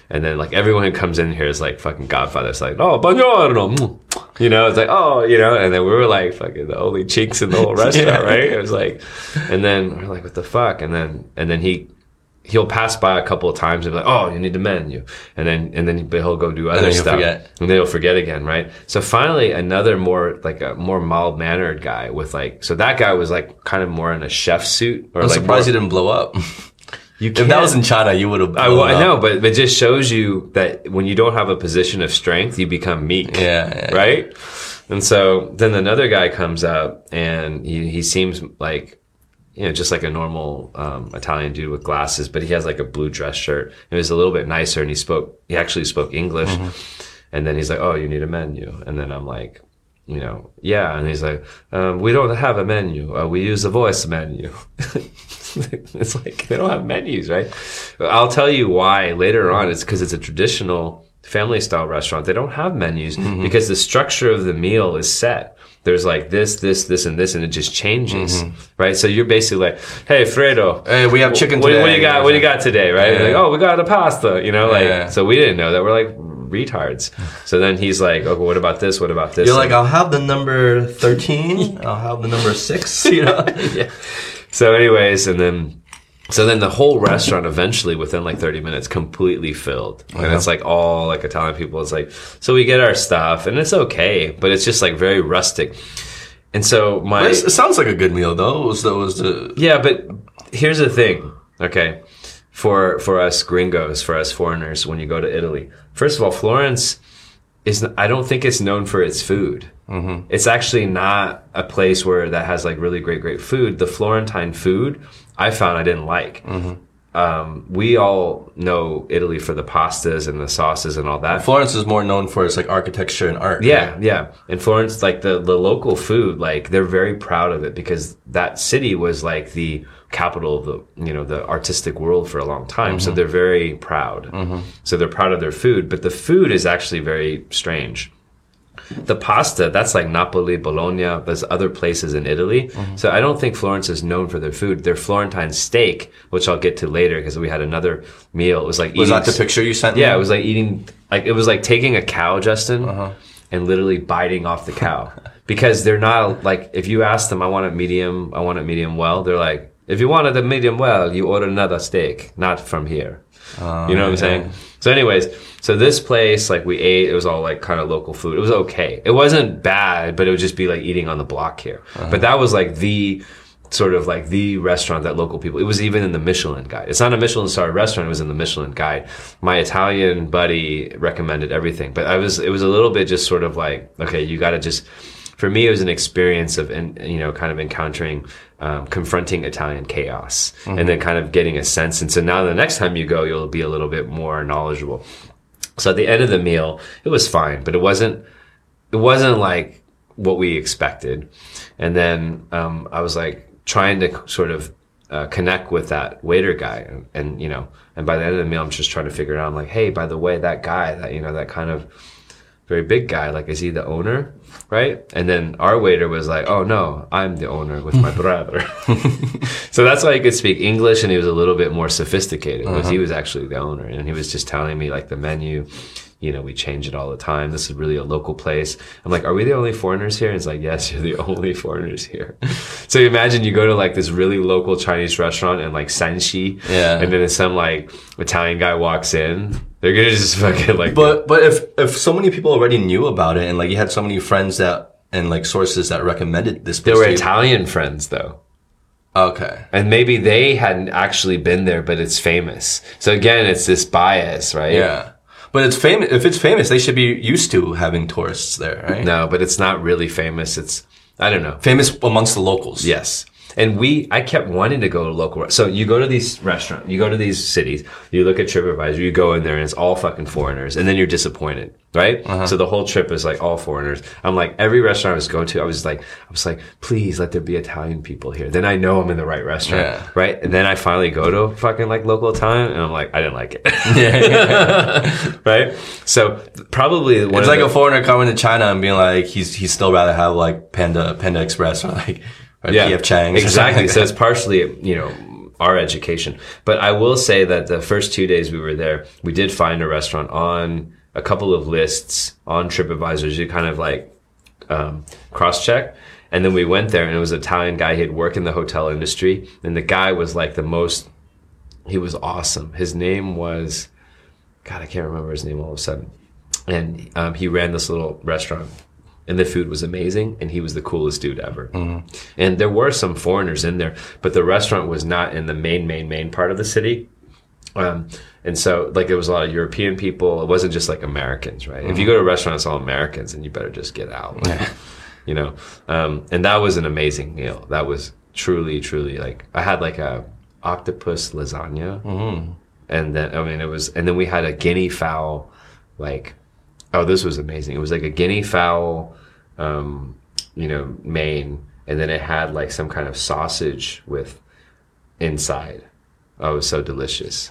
And then like everyone who comes in here is like fucking Godfather. It's like, oh, buongiorno. You know, it's like, oh, you know, and then we were like fucking the only cheeks in the whole restaurant, Yeah. right? It was like, and then we're like, what the fuck? And then, and then he, he'll pass by a couple of times and be like, oh, you need the menu. And then, and then he'll go do other he'll stuff. forget. And then he'll forget again, right? So finally, another more, like a more mild mannered guy with like, so that guy was like kind of more in a chef suit or I'm like surprised more- you didn't blow up. you if that was in China, you would have. I, well, I know, but it just shows you that when you don't have a position of strength, you become meek. Yeah, yeah. Right? And so then another guy comes up and he, he seems like, you know, just like a normal um, Italian dude with glasses, but he has like a blue dress shirt. It was a little bit nicer and he spoke, he actually spoke English. And then he's like, oh, you need a menu. And then I'm like, you know, yeah. And he's like, um, we don't have a menu. Uh, we use a voice menu. it's like they don't have menus, right? I'll tell you why later on. It's because it's a traditional family style restaurant. They don't have menus mm-hmm. because the structure of the meal is set. There's like this, this, this, and this, and it just changes, mm-hmm. right? So you're basically like, "Hey, Fredo, Hey, we have chicken what, what do you got? What do you got today? Right? Yeah. Like, oh, we got a pasta. You know, like Yeah. so we didn't know that. We're like, retards. So then he's like, okay, what about this? What about this? You're like, I'll have the number 13. I'll have the number six, you know? yeah. So, anyways, and then. So then the whole restaurant eventually within like 30 minutes completely filled. And Uh-huh. it's like all like Italian people. It's like, so we get our stuff and it's okay, but it's just like very rustic. And so my. It sounds like a good meal, though. It was the, was the Yeah, but here's the thing, okay? For for us gringos, for us foreigners, when you go to Italy, first of all, Florence is I don't think it's known for its food. Mm-hmm. It's actually not a place where that has like really great great food. The Florentine food I found I didn't like. Um, we all know Italy for the pastas and the sauces and all that. Florence is more known for its like architecture and art. Yeah, yeah. In Florence, like the, the local food, like they're very proud of it because that city was like the capital of the, you know, the artistic world for a long time. So they're very proud. So they're proud of their food, but the food is actually very strange. The pasta, that's like Napoli, Bologna, there's other places in Italy. Mm-hmm. So I don't think Florence is known for their food. Their Florentine steak, which I'll get to later because we had another meal. It was like Was that the picture you sent me? yeah, it was like eating like it was like taking a cow, Justin, uh-huh. and literally biting off the cow because they're not like if you ask them, I want it medium, I want it medium well, they're like, if you want it medium well, you order another steak, not from here. you know what I'm ah, saying? So, anyways, so this place, like we ate, it was all like kind of local food. It was okay. It wasn't bad, but it would just be like eating on the block here. Uh-huh. But that was like the sort of like the restaurant that local people. It was even in the Michelin guide. It's not a Michelin star restaurant. It was in the Michelin guide. My Italian buddy recommended everything, but I was it was a little bit just sort of like okay, you got to just. For me, it was an experience of, you know, kind of encountering, um, confronting Italian chaos, and then kind of getting a sense. And so now, the next time you go, you'll be a little bit more knowledgeable. So at the end of the meal, it was fine, but it wasn't it wasn't like what we expected. And then um, I was like trying to sort of uh, connect with that waiter guy, and, and you know, and by the end of the meal, I'm just trying to figure it out. I'm like, hey, by the way, that guy, that you know, that kind of very big guy, like, is he the owner? Right? And then our waiter was like, oh no, I'm the owner with my brother. so that's why he could speak English, and he was a little bit more sophisticated. Was he uh-huh. was actually the owner, and he was just telling me like the menu you know, we change it all the time. This is really a local place. I'm like, are we the only foreigners here? And it's like, yes, you're the only foreigners here. so you imagine you go to like this really local Chinese restaurant in like Sanxi. Yeah. And then some like Italian guy walks in. They're gonna just fucking like, But but if if so many people already knew about it and like you had so many friends that and like sources that recommended this they were Italian friends though. Okay. And maybe they hadn't actually been there, but it's famous. So again, it's this bias, right? Yeah. But it's famous. If it's famous, they should be used to having tourists there, right? No, but it's not really famous. It's, I don't know. Famous amongst the locals. Yes. And we, I kept wanting to go to local. So you go to these restaurants, you go to these cities, you look at TripAdvisor, you go in there and it's all fucking foreigners and then you're disappointed, right? Uh-huh. So the whole trip is like all foreigners. I'm like, every restaurant I was going to, I was like, I was like, please let there be Italian people here. Then I know I'm in the right restaurant, Yeah. right? And then I finally go to fucking like local Italian and I'm like, I didn't like it. right? So probably one It's like the- a foreigner coming to China and being like, he's he's still rather have like Panda Panda Express or like or PF Chang's. Exactly. so it's partially, you know, our education. But I will say that the first two days we were there, we did find a restaurant on a couple of lists on TripAdvisor. You kind of like um, cross check. And then we went there and it was an Italian guy. He'd worked in the hotel industry. And the guy was like the most, he was awesome. His name was, God, I can't remember his name all of a sudden. And um, he ran this little restaurant, and the food was amazing, and he was the coolest dude ever. And there were some foreigners in there, but the restaurant was not in the main, main, main part of the city. Um, and so, like, there was a lot of European people. It wasn't just like Americans, right? If you go to a restaurant, it's all Americans, and you better just get out. you know, um, and that was an amazing meal. That was truly, truly like I had like a octopus lasagna, and then I mean it was, and then we had a guinea fowl, like oh this was amazing. It was like a guinea fowl, um, you know, main, and then it had like some kind of sausage with inside. Oh, it was so delicious.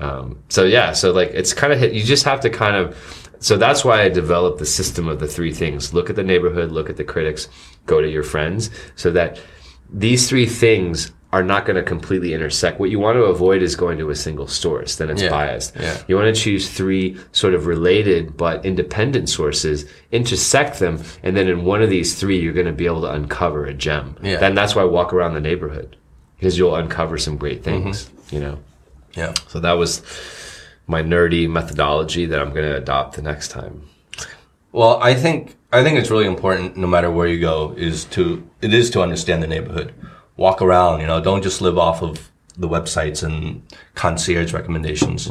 Um, so yeah, so like it's kind of hit. You just have to kind of. So that's why I developed the system of the three things: look at the neighborhood, look at the critics, go to your friends, so that these three things are not going to completely intersect. What you want to avoid is going to a single source, then it's Yeah, biased. yeah. You want to choose three sort of related but independent sources, intersect them, and then in one of these three, you're going to be able to uncover a gem. Yeah. Then that's why I walk around the neighborhood because you'll uncover some great things, Mm-hmm. you know? Yeah. So that was my nerdy methodology that I'm going to adopt the next time. Well, I think I think it's really important, no matter where you go, is to it is to understand the neighborhood, walk around. You know, don't just live off of the websites and concierge recommendations.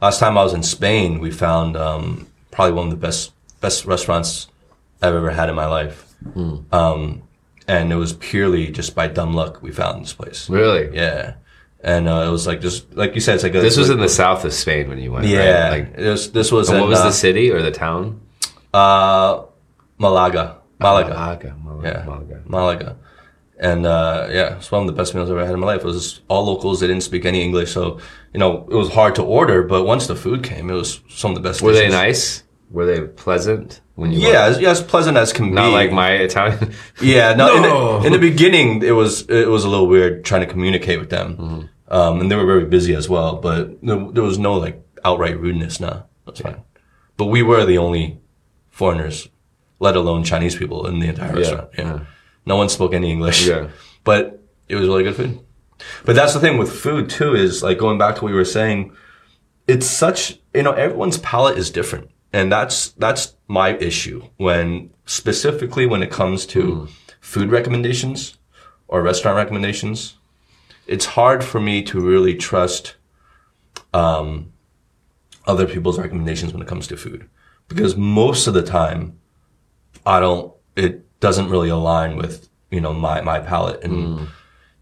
Last time I was in Spain, we found um, probably one of the best best restaurants I've ever had in my life, um, and it was purely just by dumb luck we found this place. Really? Yeah, and uh, it was like just like you said, it's like a, This was in the south of Spain when you went, yeah. right? Like, was, this was and in, what was uh, the city or the town? uh, Malaga, Malaga. Malaga. Malaga. Yeah, Malaga. Malaga. And uh, yeah, it's one of the best meals I've ever had in my life. It was all locals. They didn't speak any English, so you know it was hard to order. But once the food came, it was some of the best. Were they nice? Were they pleasant when you Yeah, as, yeah, as pleasant as can Not be. like my Italian. Yeah, no. In, the, in the beginning, it was it was a little weird trying to communicate with them, Mm-hmm. um, and they were very busy as well. But there, was no like outright rudeness. No, that's fine. But we were the only foreigners, let alone Chinese people, in the entire restaurant. Yeah. yeah. No one spoke any English. Yeah. but it was really good food. But that's the thing with food too is like going back to what we were saying. It's such you know everyone's palate is different, and that's that's my issue when specifically when it comes to food recommendations or restaurant recommendations. It's hard for me to really trust um, other people's recommendations when it comes to food because most of the time I don't. It doesn't really align with you know my my palate. And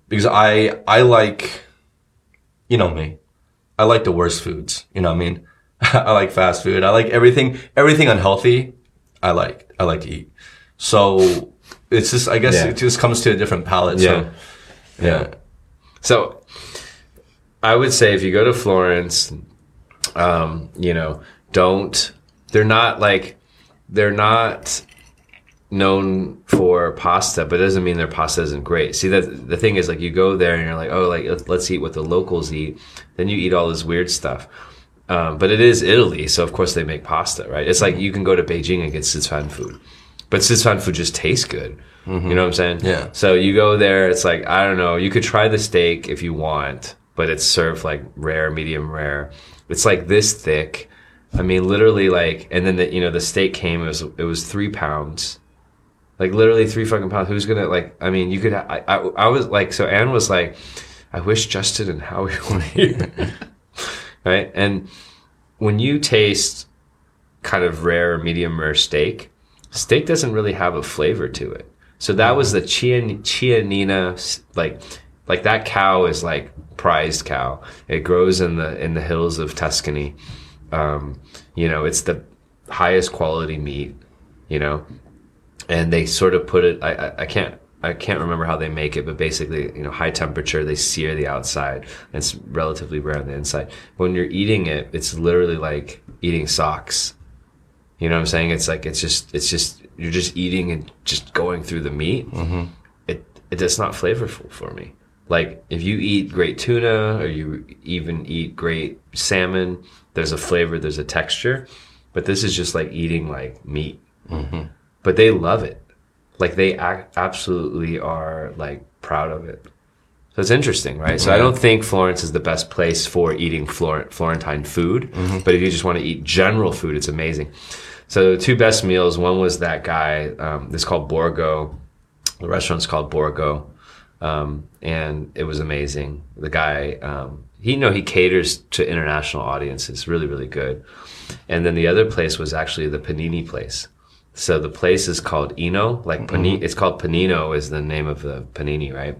because I I like you know me I like the worst foods you know what I mean? I like fast food. I like everything everything unhealthy I like I like to eat. So it's just I guess Yeah. it just comes to a different palate Yeah. so yeah. So I would say if you go to Florence, um, you know, don't, they're not like, they're not known for pasta, but it doesn't mean their pasta isn't great. See, that the thing is like you go there and you're like, oh, like let's, let's eat what the locals eat. Then you eat all this weird stuff. Um, but it is Italy, so of course they make pasta, right? It's like you can go to Beijing and get Sichuan food, but Sichuan food just tastes good. You know what I'm saying? Yeah. So you go there, it's like I don't know. You could try the steak if you want, but it's served like rare, medium rare. It's like this thick. I mean, literally, like, and then the you know the steak came. It was it was three pounds, like literally three fucking pounds. Who's gonna like? I mean, you could. I I, I was like, so Anne was like, I wish Justin and Howie were here, right? And when you taste kind of rare, medium rare steak, steak doesn't really have a flavor to it. So that was the Chian, Chianina, like, like that cow is like prized cow. It grows in the in the hills of Tuscany. Um, you know, it's the highest quality meat. You know, and they sort of put it. I, I, I can't. I can't remember how they make it, but basically, you know, high temperature, they sear the outside. And it's relatively rare on the inside. When you're eating it, it's literally like eating socks. You know what I'm saying? It's like it's just it's just you're just eating and just going through the meat. Mm-hmm. It it it's not flavorful for me. Like if you eat great tuna or you even eat great salmon, there's a flavor, there's a texture. But this is just like eating like meat. But they love it. Like they ac- absolutely are like proud of it. So it's interesting, right? So I don't think Florence is the best place for eating Flor- Florentine food, but if you just want to eat general food, it's amazing. So the two best meals, one was that guy. Um, it's called Borgo. The restaurant's called Borgo, um, and it was amazing. The guy, um, he you know he caters to international audiences, really really good. And then the other place was actually the panini place. So the place is called Ino, like panini. It's called Panino is the name of the panini, right?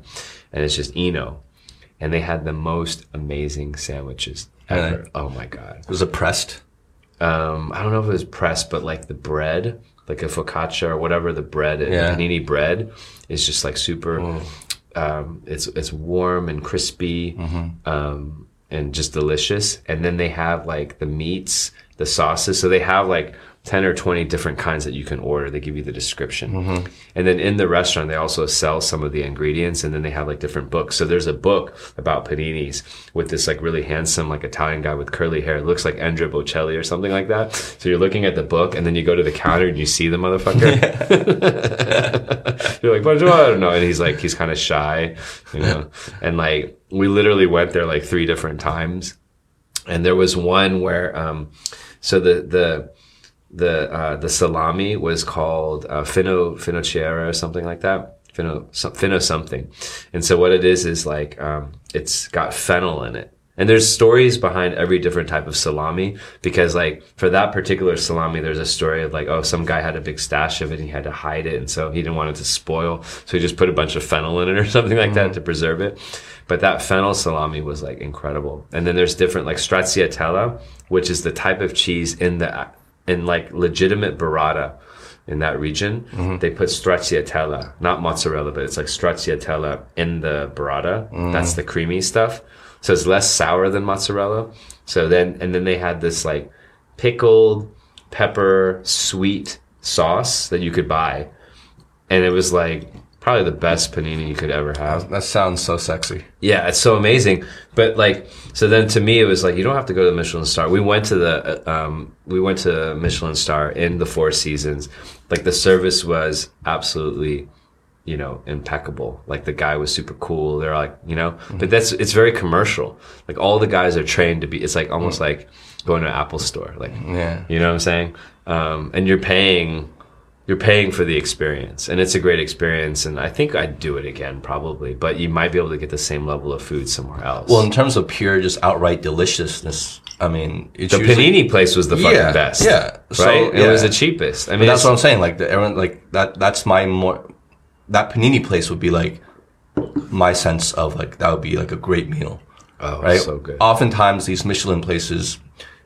And it's just Ino, and they had the most amazing sandwiches ever. Really? Oh my god! it was oppressed um, I don't know if it was pressed, but like the bread, like a focaccia or whatever the bread, Yeah. panini bread, is just like super. Um, it's it's warm and crispy, um, and just delicious. And then they have like the meats the sauces. So they have like 10 or 20 different kinds that you can order. They give you the description. And then in the restaurant, they also sell some of the ingredients and then they have like different books. So there's a book about paninis with this like really handsome, like Italian guy with curly hair. It looks like Andrea Bocelli or something like that. So you're looking at the book and then you go to the counter and you see the motherfucker. you're like, I don't know? And he's like, he's kind of shy, you know, and like we literally went there like three different times. And there was one where, um, so the, the, the uh, the salami was called uh, fino finociera or something like that. Fino some, fino something, and so what it is is like um, it's got fennel in it. And there's stories behind every different type of salami because like for that particular salami, there's a story of like, oh, some guy had a big stash of it and he had to hide it. And so he didn't want it to spoil. So he just put a bunch of fennel in it or something like that to preserve it. But that fennel salami was like incredible. And then there's different like stracciatella, which is the type of cheese in the in like legitimate burrata in that region, mm-hmm. they put stracciatella, not mozzarella, but it's like stracciatella in the burrata. Mm-hmm. That's the creamy stuff. So it's less sour than mozzarella. So then, and then they had this like pickled pepper sweet sauce that you could buy. And it was like probably the best panini you could ever have. That sounds so sexy. Yeah, it's so amazing. But like, so then to me, it was like you don't have to go to the Michelin Star. We went to the, uh, um, we went to Michelin Star in the Four Seasons. Like the service was absolutely, you know, impeccable. Like the guy was super cool. They're like, you know, but that's it's very commercial. Like all the guys are trained to be. It's like almost like going to an Apple store. Like, Yeah. you know what I'm saying? Um, and you're paying you're paying for the experience and it's a great experience and i think i'd do it again probably but you might be able to get the same level of food somewhere else Well, in terms of pure, just outright deliciousness, I mean, it's the usually- panini place was the fucking Yeah, best yeah. So, right it was the cheapest i mean that's what I'm saying. Like the, everyone, like that. That's my more. That panini place would be like my sense of like that would be like a great meal, oh right? so good Oftentimes these Michelin places,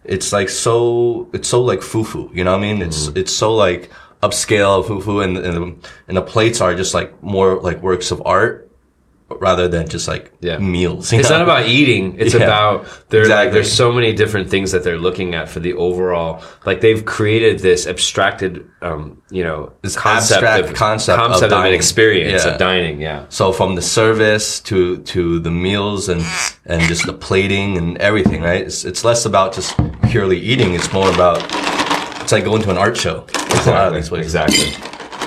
it's like so. It's so like fufu. You know what I mean? It's Mm-hmm. it's so like upscale fufu, and and the, and the plates are just like more like works of art rather than just like Yeah. meals. it's know? not about eating it's Yeah, about there like exactly. there's so many different things that they're looking at for the overall like they've created this abstracted um you know This concept of concept of, an dining. experience Yeah. of dining yeah So from the service to to the meals and and just the plating and everything, right? It's it's less about just purely eating. It's more about it's like going to an art show. A lot of these places. Exactly.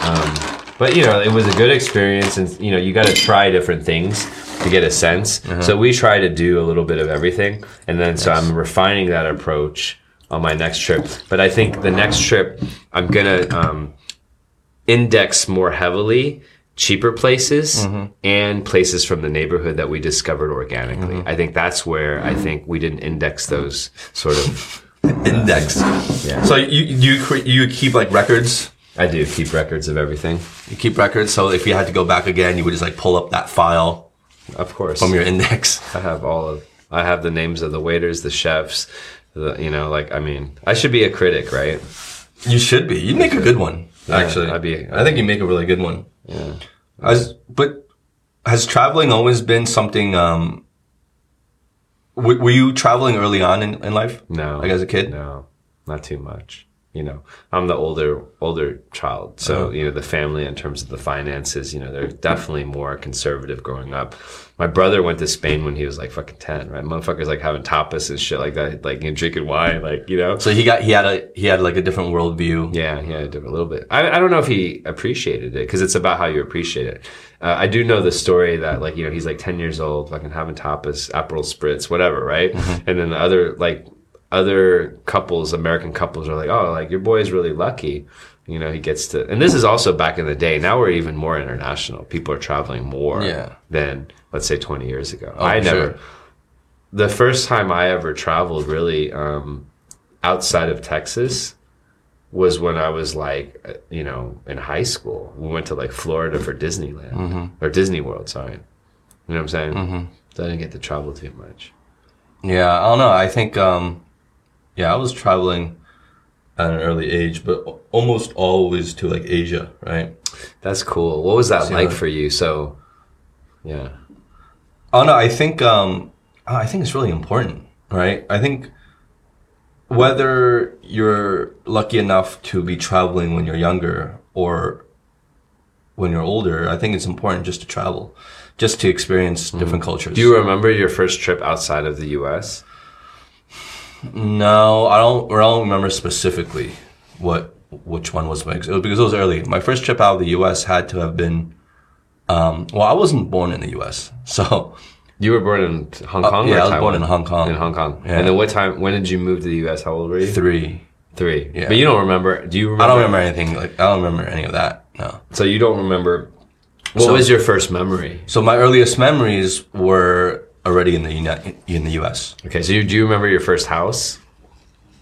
Um, but you know, it was a good experience, and you know, you got to try different things to get a sense. Uh-huh. So we try to do a little bit of everything, and then so I'm refining that approach on my next trip. But I think the next trip, I'm gonna um, index more heavily cheaper places Mm-hmm. and places from the neighborhood that we discovered organically. Mm-hmm. I think that's where I think we didn't index those sort of. Index. Yeah. So you you you keep like records. I do keep records of everything, You keep records. So if you had to go back again, you would just like pull up that file of course. from your index. I have all of. I have the names of the waiters, the chefs. The you know, like I mean, I should be a critic, right? You should be. You make a good one. Yeah, actually, I'd be- I think you make a really good one. Yeah. As, but has traveling always been something? Um, w- were you traveling early on in, in life? No. like as a kid. No, not too much. You know, I'm the older older child, so you know the family in terms of the finances. You know, they're definitely more conservative growing up. My brother went to Spain when he was like fucking ten, right? Motherfuckers like having tapas and shit like that, like you know, drinking wine, like you know. So he got he had a he had like a different worldview. Yeah, yeah, I did a little bit. I, I don't know if he appreciated it because it's about how you appreciate it. Uh, I do know the story that like you know he's like ten years old, fucking having tapas, Aperol spritz, whatever, right? And then the other like other couples, American couples, are like, oh, like your boy is really lucky. You know, he gets to, and this is also back in the day. Now we're even more international. People are traveling more Yeah. than let's say twenty years ago. Oh, I never. sure. The first time I ever traveled really um, outside of Texas was when I was like, you know, in high school. We went to like Florida for Disneyland Mm-hmm. or Disney World. Sorry, you know what I'm saying? So I didn't get to travel too much. Yeah, I don't know. I think, um, yeah, I was traveling at an early age, but almost always to like Asia, right? That's cool. What was that So- like for you? So, yeah, Oh no, I think, um, I think it's really important, right? I think whether you're lucky enough to be traveling when you're younger or when you're older, I think it's important just to travel, just to experience different cultures. Do you remember your first trip outside of the U.S.? No, I don't. I don't remember specifically what which one was my. It was because it was early. My first trip out of the U.S. had to have been. Um, well, I wasn't born in the U.S., so You were born in Hong Kong. Uh, yeah, I was Taiwan? born in Hong Kong. In Hong Kong. Yeah. And then what time? When did you move to the U.S.? How old were you? three. Three. Yeah. But you don't remember? Do you remember? I don't remember anything. Like I don't remember any of that. No. So you don't remember. What So- was your first memory? So my earliest memories were already in the in the U.S. Okay, so you, do you remember your first house?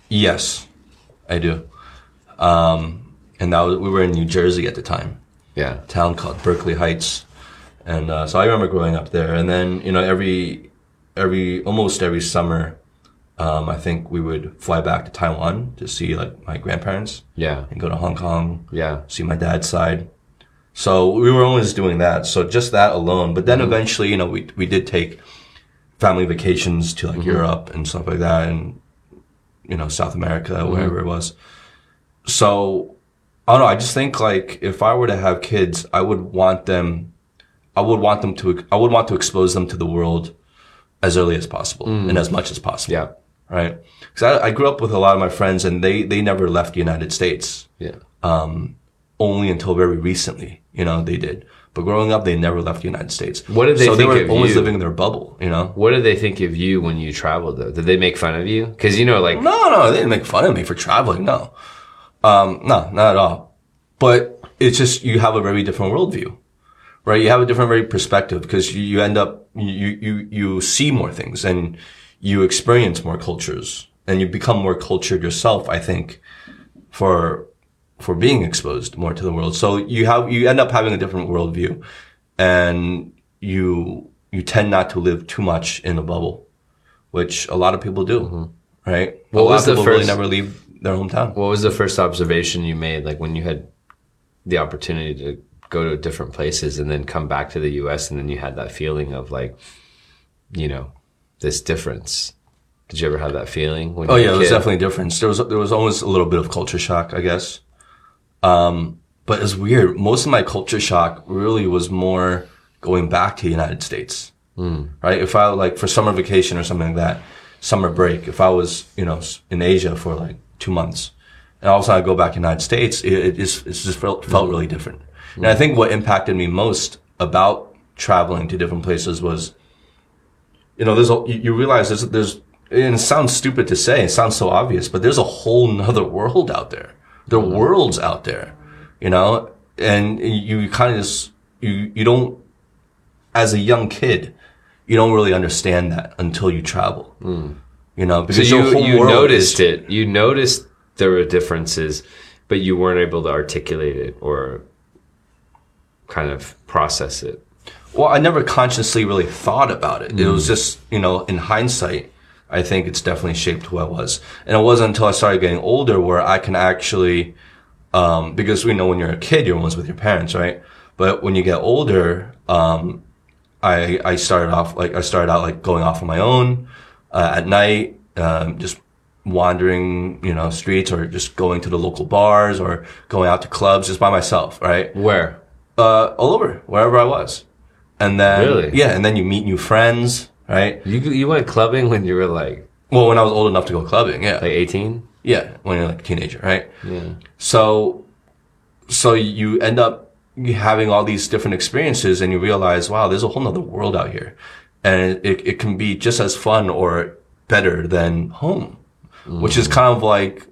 Yes, I do. Um, and that was, we were in New Jersey at the time. Yeah. town called Berkeley Heights, and uh, so I remember growing up there. And then you know every every almost every summer, um, I think we would fly back to Taiwan to see like my grandparents Yeah. and go to Hong Kong, Yeah. see my dad's side. So we were always doing that. So just that alone. But then eventually, you know, we we did take family vacations to like Europe and stuff like that, and you know South America, wherever it was. So I don't know. I just think like if I were to have kids, I would want them. I would want them to. I would want to expose them to the world as early as possible and as much as possible. Yeah. Right. Because I, I grew up with a lot of my friends, and they they never left the United States Yeah. Um, only until very recently. You know, they did. But growing up, they never left the United States. What did they so think they were of always you? living in their bubble. You know. What did they think of you when you traveled though? Did they make fun of you? Because you know, like No, no, they didn't make fun of me for traveling. No, um, no, not at all. But it's just you have a very different worldview, right? You have a different very perspective because you, you end up you you you see more things and you experience more cultures and you become more cultured yourself. I think for for being exposed more to the world. So you have you end up having a different worldview, and you you tend not to live too much in a bubble, which a lot of people do, mm-hmm. right? What a lot was of the people really first- never leave their hometown. what was the first observation you made, like when you had the opportunity to go to different places and then come back to the U.S. and then you had that feeling of like, you know, this difference. Did you ever have that feeling? When Oh you yeah, there was definitely a difference. There was there was almost a little bit of culture shock, I guess. Um, but it's weird. Most of my culture shock really was more going back to the United States, Hmm. right? If I like for summer vacation or something like that, summer break. If I was you know in Asia for like two months, and all of a sudden I go back to the United States, it, it just it just felt, felt really different. And I think what impacted me most about traveling to different places was you know, there's a, you you realize there's, there's, and it sounds stupid to say, it sounds so obvious, but there's a whole nother world out there. There are worlds out there, you know, and you kind of just, you, you don't, as a young kid, you don't really understand that until you travel, hmm. you know, So because you, you noticed is, it. You noticed there were differences, but you weren't able to articulate it or kind of process it. Well, I never consciously really thought about it. It was hmm. just, you know, in hindsight, I think it's definitely shaped who I was. And it wasn't until I started getting older where I can actually, um, because we know when you're a kid, you're almost with your parents, right? But when you get older, um, I, I started off like, I started out like going off on my own, uh, at night, um, just wandering, you know, streets or just going to the local bars or going out to clubs just by myself, right? Where? uh, all over wherever I was. And then Really? yeah, and then you meet new friends, right? You you went clubbing when you were like Well, when I was old enough to go clubbing, yeah, like eighteen. yeah, when you're like a teenager, right? Yeah. So, so you end up having all these different experiences, and you realize, wow, there's a whole nother world out here, and it it can be just as fun or better than home, which is mm. kind of like.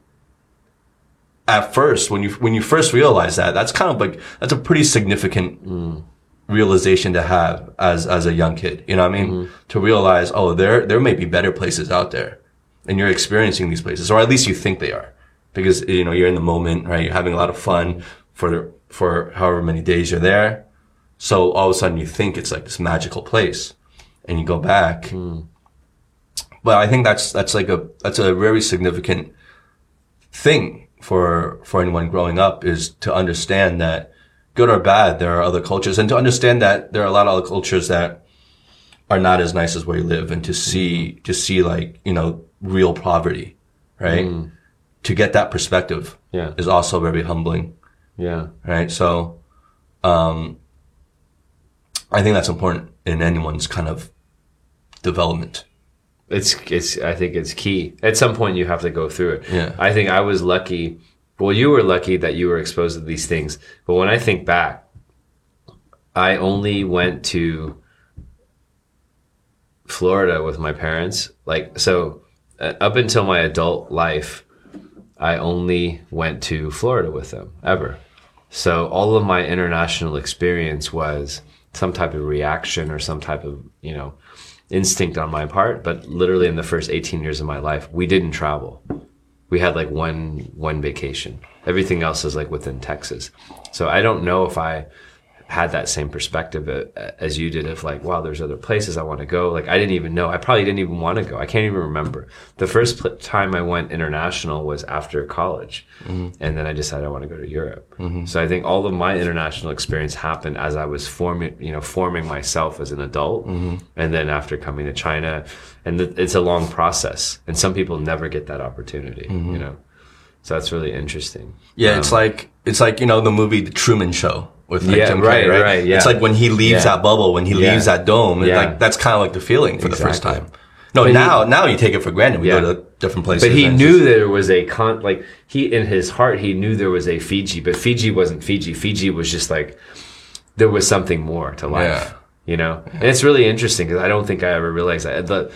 At first, when you when you first realize that, that's kind of like that's a pretty significant mm. Realization to have as as a young kid. You know what I mean? Mm-hmm. To realize, oh, there there may be better places out there, and you're experiencing these places, or at least you think they are, because you know you're in the moment, right? You're having a lot of fun for for however many days you're there. So all of a sudden you think it's like this magical place, and you go back. Mm. But I think that's that's like a that's a very significant thing for for anyone growing up is to understand that good or bad there are other cultures and to understand that there are a lot of other cultures that are not as nice as where you live and to see to see like you know real poverty right? To get that perspective Yeah. is also very humbling, Yeah. right? So, um, I think that's important in anyone's kind of development. It's it's I think it's key. At some point you have to go through it. Yeah. I think I was lucky. Well, you were lucky that you were exposed to these things. But when I think back, I only went to Florida with my parents. Like so uh, up until my adult life, I only went to Florida with them ever. So all of my international experience was some type of reaction or some type of, you know, instinct on my part, but literally in the first 18 years of my life, we didn't travel. We had like one one vacation. Everything else is like within Texas. So I don't know if I had that same perspective uh, uh, as you did of like, wow, there's other places I want to go. Like I didn't even know. I probably didn't even want to go. I can't even remember. The first time I went international was after college. Mm-hmm. And then I decided I want to go to Europe. Mm-hmm. So I think all of my international experience happened as I was forming, you know, forming myself as an adult. Mm-hmm. And then after coming to China, and th- it's a long process. And some people never get that opportunity, you know? So that's really interesting. Yeah, it's um, like it's like you know the movie The Truman Show with like Yeah, Jim right, Carrey, right? right, yeah. It's like when he leaves Yeah. that bubble, when he Yeah. leaves that dome, Yeah. like that's kind of like the feeling for the first time. No, But he- now now you take it for granted. We Yeah. go to different places, But he knew just- there was a con like he in his heart he knew there was a Fiji, but Fiji wasn't Fiji. Fiji was just like there was something more to life. Yeah. You know? And it's really interesting because I don't think I ever realized that the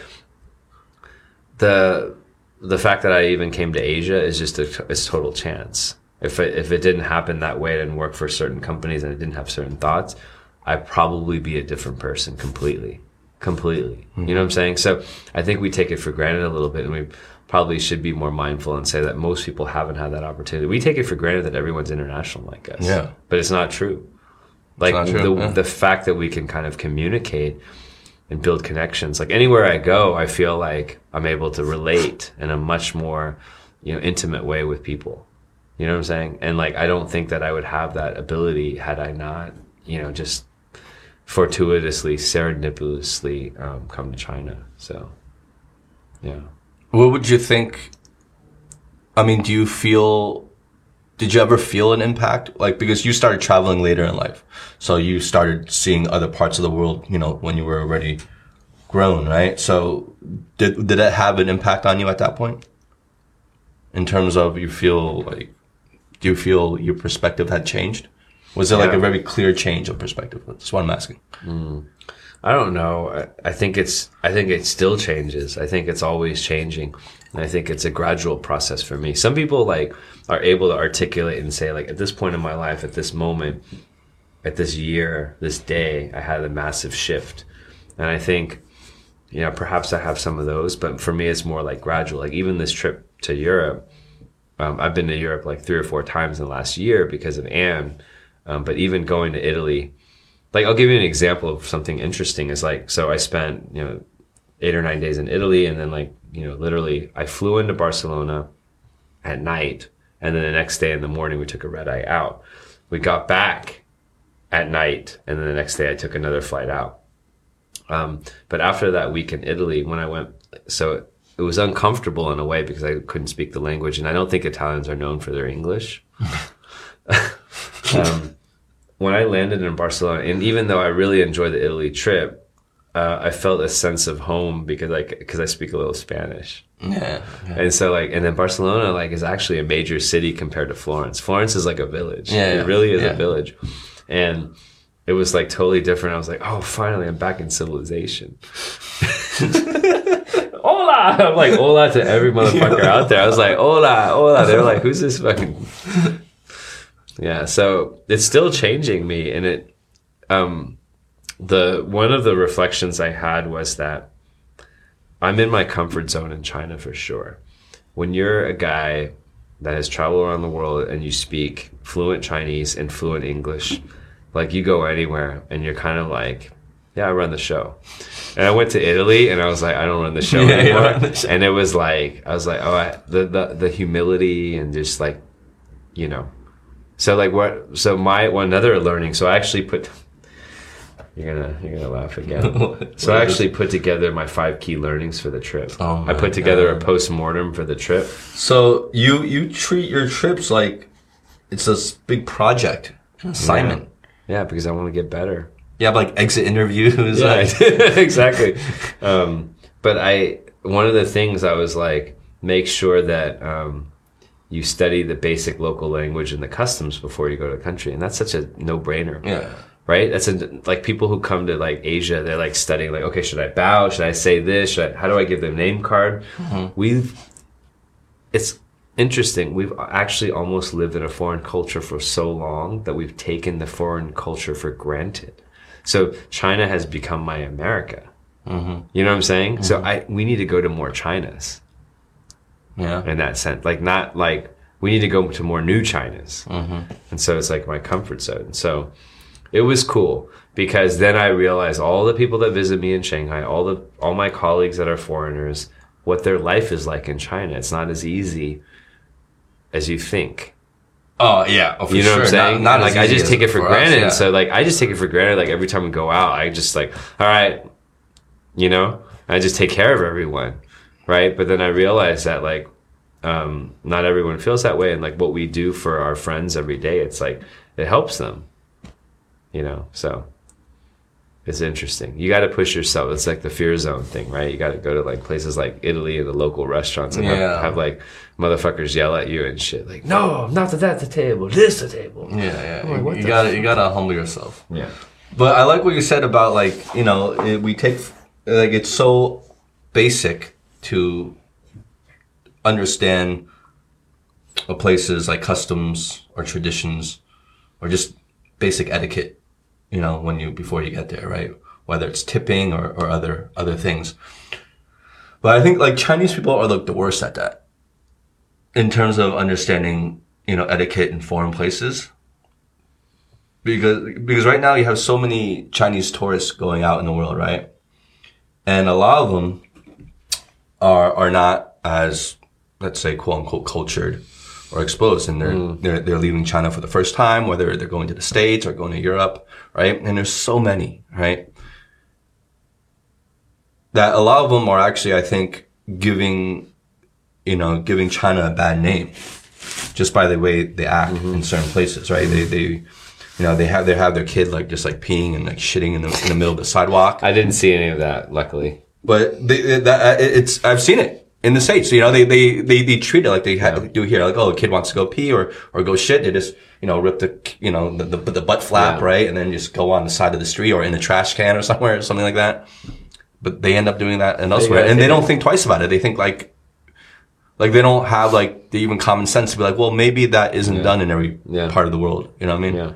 the the fact that I even came to Asia is just a it's total chance. If it, if it didn't happen that way, I didn't work for certain companies and I didn't have certain thoughts, I'd probably be a different person completely. Completely. You know what I'm saying? So I think we take it for granted a little bit and we probably should be more mindful and say that most people haven't had that opportunity. We take it for granted that everyone's international like us. Yeah. But it's not true. Like not true, the yeah. the fact that we can kind of communicate and build connections. Like anywhere I go, I feel like I'm able to relate in a much more, you know, intimate way with people. You know what I'm saying? And like I don't think that I would have that ability had I not, you know, just fortuitously, serendipitously um, come to China. So, yeah. What would you think? I mean, do you feel? Did you ever feel an impact? Like because you started traveling later in life, so you started seeing other parts of the world. You know, when you were already grown, right? So did did it have an impact on you at that point? In terms of you feel like, do you feel your perspective had changed? Was it like a very clear change of perspective? That's what I'm asking. Hmm. I don't know. I, I think it's. I think it still changes. I think it's always changing, and I think it's a gradual process for me. Some people like are able to articulate and say like, at this point in my life, at this moment, at this year, this day, I had a massive shift, and I think, you know, perhaps I have some of those, but for me, it's more like gradual. Like even this trip to Europe, um, I've been to Europe like three or four times in the last year because of Anne, um, but even going to Italy like I'll give you an example of something interesting is like so I spent you know eight or nine days in Italy and then like you know literally I flew into Barcelona at night and then the next day in the morning we took a red eye out. We got back at night and then the next day I took another flight out. Um, but after that week in Italy when I went so it was uncomfortable in a way because I couldn't speak the language and I don't think Italians are known for their English um, when I landed in Barcelona, and even though I really enjoyed the Italy trip, uh, I felt a sense of home because I because I speak a little Spanish, Yeah. and so like, and then Barcelona like is actually a major city compared to Florence. Florence is like a village. Yeah, yeah. it really is Yeah. a village, and it was like totally different. I was like, oh, finally, I'm back in civilization. hola! I'm like hola to every motherfucker out there. I was like hola, hola. They were like, who's this fucking? Yeah, so it's still changing me, and it, um, the one of the reflections I had was that I'm in my comfort zone in China for sure. When you're a guy that has traveled around the world and you speak fluent Chinese and fluent English, like you go anywhere and you're kind of like, yeah, I run the show. And I went to Italy and I was like, I don't run the show Yeah, anymore. the show. And it was like, I was like, oh, I, the, the the humility and just like, you know, so like what? So my one another learning. So I actually put You're gonna you're gonna laugh again. So I actually put together my five key learnings for the trip. Oh I put together God. a post mortem for the trip. So you you treat your trips like it's this big project, an assignment. Yeah, because I want to get better. You have like exit interviews. Yeah, like- exactly. Um, but I one of the things I was like, make sure that um, you study the basic local language and the customs before you go to the country, and that's such a no brainer. yeah. right? That's a, like people who come to like Asia, they're like studying like, okay, should I bow? Should I say this? Should I, how do I give them name card? We've, it's interesting. We've actually almost lived in a foreign culture for so long that we've taken the foreign culture for granted. So China has become my America. Mm-hmm. You know what I'm saying? So mm-hmm. I, we need to go to more Chinas Yeah. in that sense. Like not like we need to go to more new Chinas, mm-hmm. and so it's like my comfort zone. So it was cool because then I realized all the people that visit me in Shanghai, all the all my colleagues that are foreigners, what their life is like in China. It's not as easy as you think. Oh yeah. Oh, for You know sure. what I'm saying? Not, not like I just take it for, us, granted. yeah. So like I just take it for granted. Like every time we go out, I just like, all right, you know, I just take care of everyone, right? But then I realized that like, um, not everyone feels that way, and like what we do for our friends every day, it's like it helps them, you know. So it's interesting. You got to push yourself. It's like the fear zone thing, right? You got to go to like places like Italy and the local restaurants and have- Yeah. have, like motherfuckers yell at you and shit. Like, no, not to that the table, this the table. Yeah, yeah. like, you the gotta you gotta humble yourself. Yeah. But I like what you said about like you know it, we take like it's so basic to understand a place's like customs or traditions or just basic etiquette. You know when you before you get there, right? Whether it's tipping or, or other other things. But I think like Chinese people are like the worst at that in terms of understanding you know etiquette in foreign places because because right now you have so many Chinese tourists going out in the world, right? And a lot of them are are not as let's say quote unquote cultured or exposed, and they're mm. they're they're leaving China for the first time, whether they're going to the States or going to Europe, right? And there's so many, right? That a lot of them are actually, I think, giving, you know, giving China a bad name just by the way they act mm-hmm. in certain places, right? They, they, you know, they have, they have their kid like just like peeing and like shitting in the, in the middle of the sidewalk. I didn't see any of that, luckily. But they, that, it's, I've seen it in the States. You know, they, they, they, they treat it like they ha- do here. Like, oh, a kid wants to go pee or, or go shit. They just, you know, rip the, you know, the, the, the butt flap, Yeah. right? And then just go on the side of the street or in a trash can or somewhere or something like that. But they end up doing that and elsewhere. gotta And they don't think twice about it. They think like, like they don't have like the even common sense to be like, well, maybe that isn't done in every Yeah. part of the world. You know what I mean? Yeah.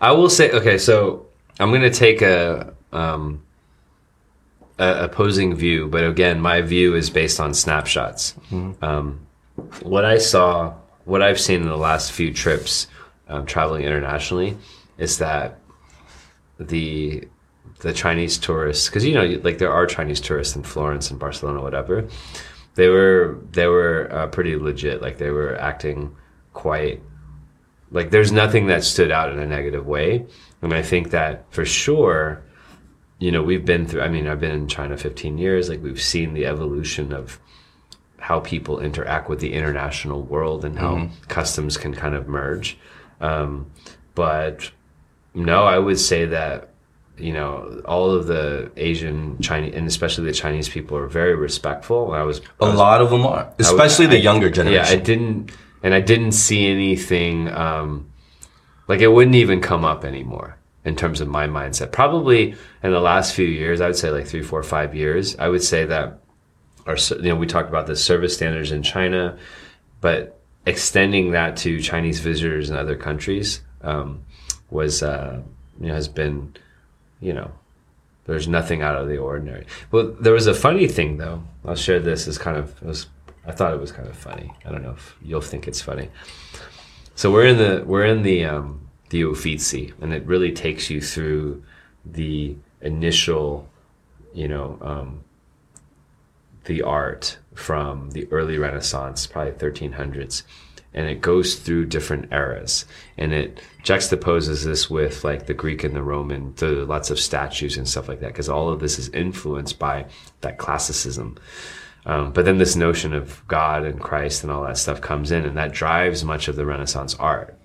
I will say, okay, so I'm going to take a, um, a opposing view, but again, my view is based on snapshots. Um, what I saw, what I've seen in the last few trips um, traveling internationally, is that the the Chinese tourists, because you know, like there are Chinese tourists in Florence and Barcelona, whatever. They were they were uh, pretty legit. Like they were acting quite like there's nothing that stood out in a negative way and i think that for sure you know we've been through i mean i've been in china 15 years like we've seen the evolution of how people interact with the international world and how customs can kind of merge. Um, but no i would say that you know all of the asian chinese and especially the chinese people are very respectful. I was A lot of them are, especially the younger generation. yeah, I didn't, and I didn't see anything um, like it wouldn't even come up anymore in terms of my mindset. Probably in the last few years, I would say like three, four, five years, I would say that our, you know, we talked about the service standards in China, but extending that to Chinese visitors in other countries um, was, uh, you know, has been, you know, there's nothing out of the ordinary. Well, there was a funny thing though. I'll share this as kind of was. I thought it was kind of funny. I don't know if you'll think it's funny. So we're in the we're in the um, the Uffizi, and it really takes you through the initial, you know, um, the art from the early Renaissance, probably 1300s, and it goes through different eras and it juxtaposes this with like the Greek and the Roman, the lots of statues and stuff like that, because all of this is influenced by that classicism. Um, but then this notion of God and Christ and all that stuff comes in, and that drives much of the Renaissance art.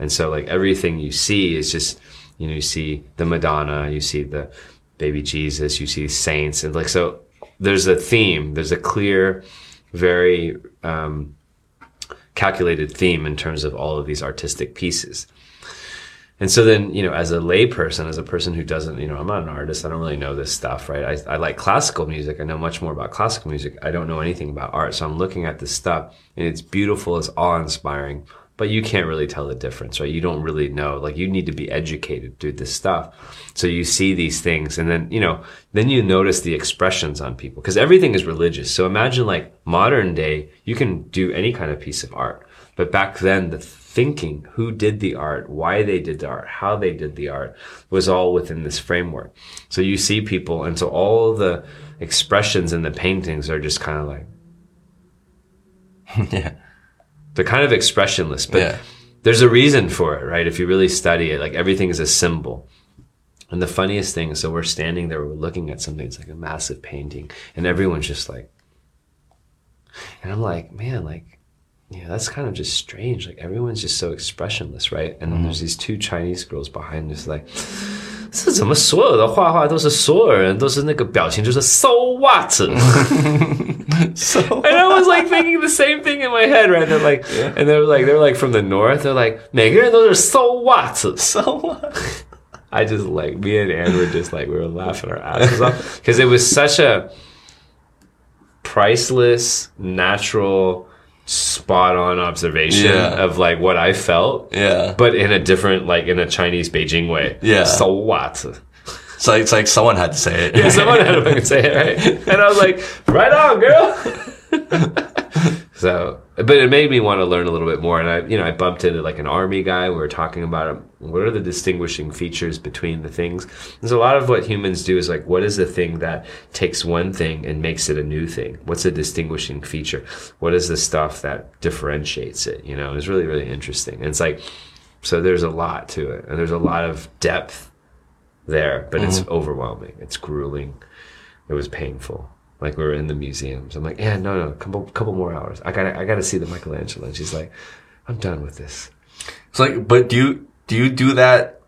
And so, like everything you see is just, you know, you see the Madonna, you see the baby Jesus, you see saints, and like so. There's a theme. There's a clear, very um, calculated theme in terms of all of these artistic pieces. And so then, you know, as a layperson, as a person who doesn't, you know, I'm not an artist. I don't really know this stuff, right? I, I like classical music. I know much more about classical music. I don't know anything about art. So I'm looking at this stuff and it's beautiful. It's awe inspiring, but you can't really tell the difference, right? You don't really know. Like you need to be educated through this stuff. So you see these things and then, you know, then you notice the expressions on people because everything is religious. So imagine like modern day, you can do any kind of piece of art. But back then, the thinking, who did the art, why they did the art, how they did the art, was all within this framework. So you see people, and so all the expressions in the paintings are just kind of like, yeah. They're kind of expressionless, but Yeah. there's a reason for it, right? If you really study it, like everything is a symbol. And the funniest thing is, so we're standing there, we're looking at something, it's like a massive painting, and everyone's just like, and I'm like, man, like, yeah, that's kind of just strange. Like everyone's just so expressionless, right? And then mm-hmm. there's these two Chinese girls behind us, like, 是怎么所有的画画都是所有人都是那个表情就是 so what？ So And I was like thinking the same thing in my head, right? They're like, and they were like, they were like from the north. They're like, 每个人都是 so what? so what? I just like me and Anne were just like we were laughing our asses off because it was such a priceless, natural, spot on observation Yeah. of like what I felt, Yeah. but in a different, like in a Chinese Beijing way. Yeah. So what? So it's like someone had to say it. Yeah, someone had to fucking say it right, and I was like, right on, girl. so, but it made me want to learn a little bit more, and I, you know, I bumped into like an army guy. We were talking about um, what are the distinguishing features between the things. There's a lot of what humans do is like, what is the thing that takes one thing and makes it a new thing? What's a distinguishing feature? What is the stuff that differentiates it? You know, it's really, really interesting. And it's like, so there's a lot to it, and there's a lot of depth there, but it's mm-hmm. overwhelming. It's grueling. It was painful. Like we were in the museums. I'm like, yeah, no, no, couple, couple more hours. I gotta, I gotta see the Michelangelo. And she's like, I'm done with this. It's like, but do you do you do that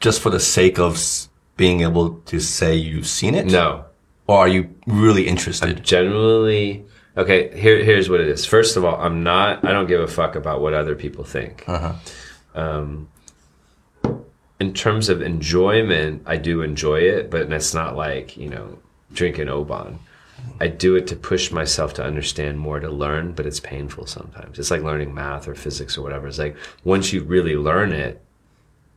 just for the sake of being able to say you've seen it? No, Or are you really interested? I generally, okay. Here, here's what it is. First of all, I'm not. I don't give a fuck about what other people think. Uh-huh. Um, in terms of enjoyment, I do enjoy it, but it's not like you know drinking Oban. I do it to push myself to understand more, to learn, but it's painful sometimes. It's like learning math or physics or whatever. It's like once you really learn it,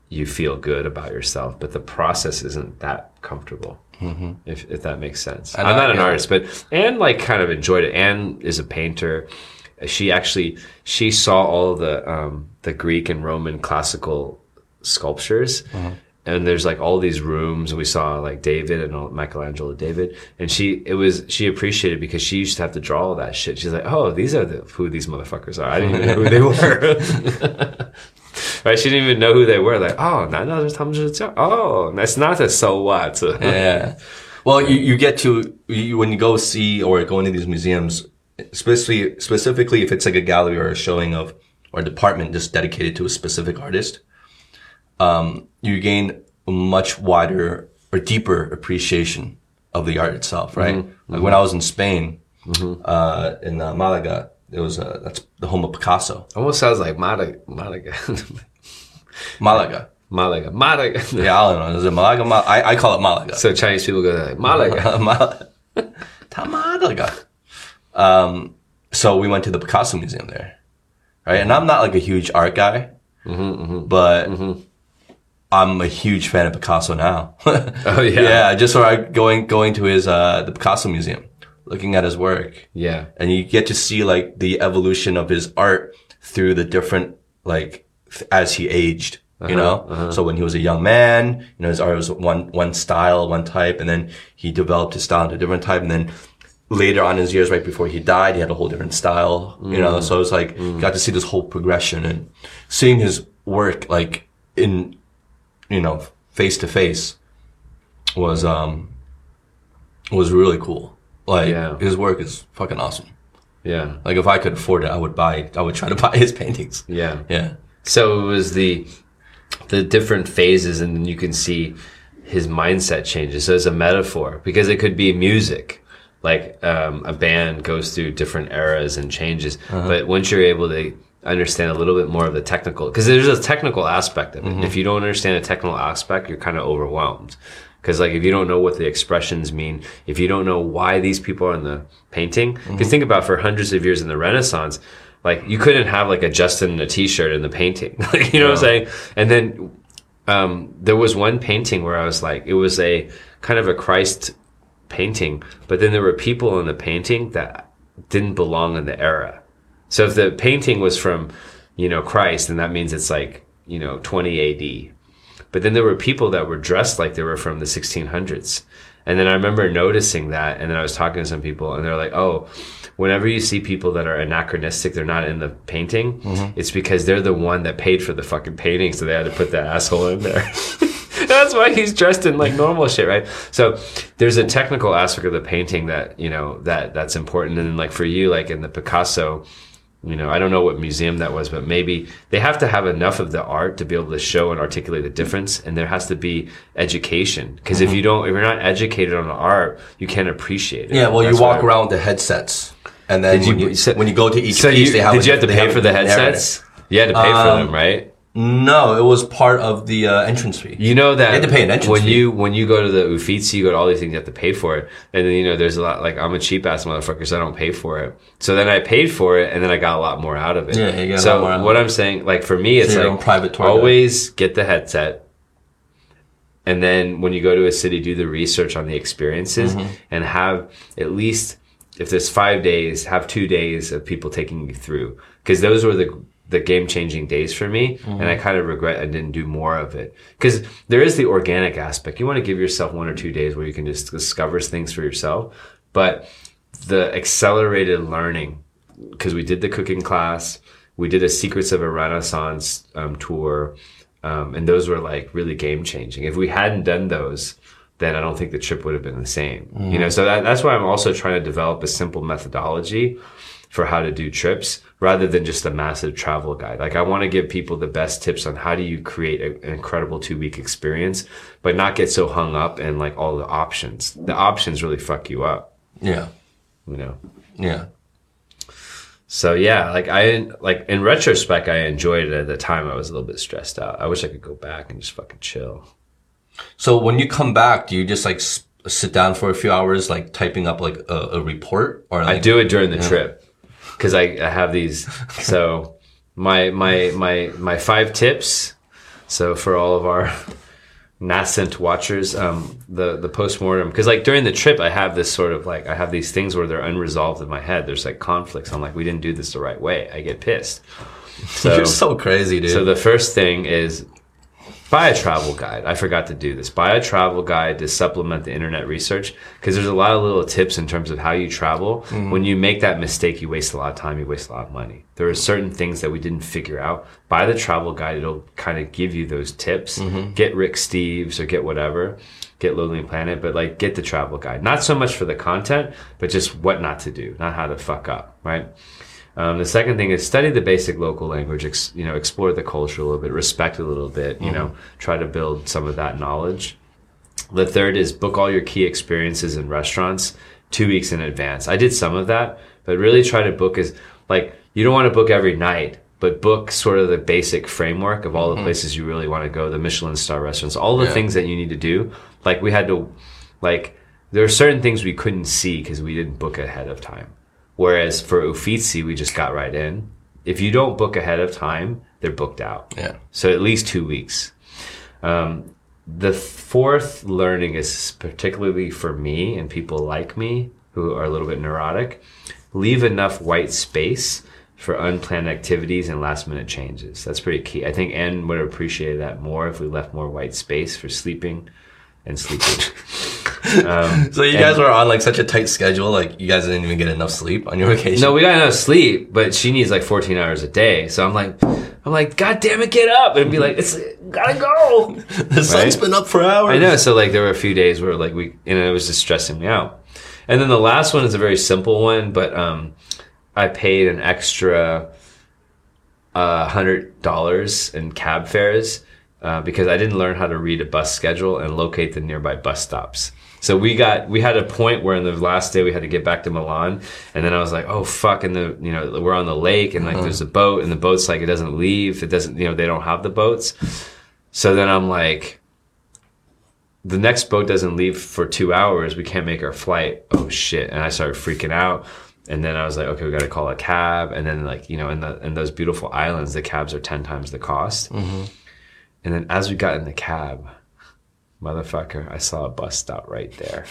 you feel good about yourself, but the process isn't that comfortable. Mm-hmm. If, if that makes sense. I'm not an artist, but Anne like kind of enjoyed it. Anne is a painter. She actually she saw all the um, the Greek and Roman classical sculptures and there's like all these rooms and we saw like David and Michelangelo David and she it was she appreciated because she used to have to draw all that shit. She's like, "Oh, these are the who these motherfuckers are. I didn't even know who they were." right? She didn't even know who they were. Like, "Oh, not another Tom Oh, that's not a so what." yeah. Well, you, you get to you, when you go see or go into these museums, especially specifically if it's like a gallery or a showing of or a department just dedicated to a specific artist um, you gain a much wider or deeper appreciation of the art itself, right? Like when I was in Spain, uh, in uh, Malaga, it was uh, that's the home of Picasso. Almost sounds like Malaga. Malaga. Malaga. Malaga. Malaga. Yeah, I don't know. Is it Malaga? Mal- I, I call it Malaga. So Chinese people go like, Malaga. Mal- Ta Malaga. Um, so we went to the Picasso Museum there, right? And I'm not like a huge art guy, but I'm a huge fan of Picasso now. Oh, yeah. yeah. Just I going going to his uh the Picasso Museum, looking at his work, Yeah. and you get to see like the evolution of his art through the different like as he aged you uh-huh, know uh-huh. so when he was a young man you know his art was one one style one type and then he developed his style into a different type and then later on in his years, right before he died, he had a whole different style, you know. Mm. So it's like you got to see this whole progression and seeing his work like in, you know, face to face was um was really cool. Like Yeah. his work is fucking awesome. Yeah. Like if I could afford it, I would buy. I would try to buy his paintings. Yeah. Yeah. So it was the the different phases, and then you can see his mindset changes. So it's a metaphor because it could be music, like um, a band goes through different eras and changes. But once you're able to understand a little bit more of the technical, because there's a technical aspect of it. If you don't understand a technical aspect, you're kind of overwhelmed. Because like if you don't know what the expressions mean, if you don't know why these people are in the painting, because think about for hundreds of years in the Renaissance, like you couldn't have like a Justin in a T-shirt in the painting, like, you know what I'm saying? And then um, there was one painting where I was like, it was a kind of a Christ painting, but then there were people in the painting that didn't belong in the era. So if the painting was from, you know, Christ, then that means it's like, you know, 20 AD. But then there were people that were dressed like they were from the 1600s. And then I remember noticing that. And then I was talking to some people and they're like, oh, whenever you see people that are anachronistic, they're not in the painting, mm-hmm. it's because they're the one that paid for the fucking painting. So they had to put that asshole in there. That's why he's dressed in like normal shit, right? So there's a technical aspect of the painting that, you know, that that's important. And then like for you, like in the Picasso, you know, I don't know what museum that was, but maybe they have to have enough of the art to be able to show and articulate the difference. And there has to be education. Because if mm-hmm. you don't, if you're not educated on the art, you can't appreciate it. Yeah. Well, That's you walk around with the headsets, and then Did when you- you, so- when you go to each So piece, you, they have did a- you have to pay for the narrative. headsets? You had to pay for um, them, right? No, it was part of the uh, entrance fee. You know that You had to pay an entrance when fee. you when you go to the Uffizi, you go to all these things, you have to pay for it. And then you know, there's a lot like I'm a cheap ass motherfucker, so I don't pay for it. So then I paid for it, and then I got a lot more out of it. Yeah, you get a so lot more out what. I'm saying, like for me, it's like private tour guide. always get the headset. And then when you go to a city, do the research on the experiences Mm-hmm. and have at least, if there's five days, have two days of people taking you through. Because those were the the game changing days for me, and I kind of regret I didn't do more of it. Because there is the organic aspect. You want to give yourself one or two days where you can just discover things for yourself, but the accelerated learning because we did the cooking class, we did a Secrets of a Renaissance um, tour, um, and those were like really game changing. If we hadn't done those, then I don't think the trip would have been the same. You know, so that, that's why I'm also trying to develop a simple methodology for how to do trips rather than just a massive travel guide. Like I want to give people the best tips on how do you create a, an incredible two week experience, but not get so hung up in like all the options. The options really fuck you up, Yeah. you know. Yeah. So yeah, like I like in retrospect, I enjoyed it. At the time, I was a little bit stressed out. I wish I could go back and just fucking chill. So when you come back, do you just like sit down for a few hours, like typing up like a, a report, or I like, do it during the trip because I, I have these. So my my my my five tips. So for all of our nascent watchers, um, the the postmortem because like during the trip, I have this sort of like I have these things where they're unresolved in my head. There's like conflicts. I'm like, we didn't do this the right way. I get pissed. So You're so crazy, dude. So the first thing is buy a travel guide. I forgot to do this. Buy a travel guide to supplement the internet research because there's a lot of little tips in terms of how you travel. Mm-hmm. When you make that mistake, you waste a lot of time, you waste a lot of money. There are certain things that we didn't figure out. Buy the travel guide. It'll kind of give you those tips. Mm-hmm. Get Rick Steves or get whatever. Get Lonely Planet, but like get the travel guide. Not so much for the content, but just what not to do, not how to fuck up, right? Um, the second thing is study the basic local language. Ex, you know, explore the culture a little bit, respect a little bit. You know, try to build some of that knowledge. The third is book all your key experiences in restaurants two weeks in advance. I did some of that, but really try to book is like you don't want to book every night, but book sort of the basic framework of all the places you really want to go, the Michelin star restaurants, all the Yeah. things that you need to do. Like we had to, like there are certain things we couldn't see because we didn't book ahead of time. Whereas for Uffizi, we just got right in. If you don't book ahead of time, they're booked out. yeah. So at least two weeks. Um, the fourth learning is particularly for me and people like me who are a little bit neurotic. Leave enough white space for unplanned activities and last minute changes. That's pretty key. I think Anne would have appreciated that more if we left more white space for sleeping and sleeping. Um, So you guys were on like such a tight schedule, like you guys didn't even get enough sleep on your vacation. no, we got enough sleep, but she needs like 14 hours a day. So I'm like, I'm like, God damn it, get up and be like, it's gotta go. the sun's right? been up for hours. I know. So like, there were a few days where like we, and it was just stressing me out. And then the last one is a very simple one, but um, I paid an extra uh, hundred dollars in cab fares uh, because I didn't learn how to read a bus schedule and locate the nearby bus stops. So we got we had a point where in the last day we had to get back to Milan, and then I was like, oh fuck, and the you know we're on the lake and like uh-huh. there's a boat and the boat's like it doesn't leave, it doesn't you know they don't have the boats. So then I'm like, the next boat doesn't leave for two hours. We can't make our flight. Oh shit! And I started freaking out. And then I was like, okay, we got to call a cab. And then like you know, in the in those beautiful islands, the cabs are ten times the cost. Mm-hmm. And then as we got in the cab, motherfucker, I saw a bus stop right there.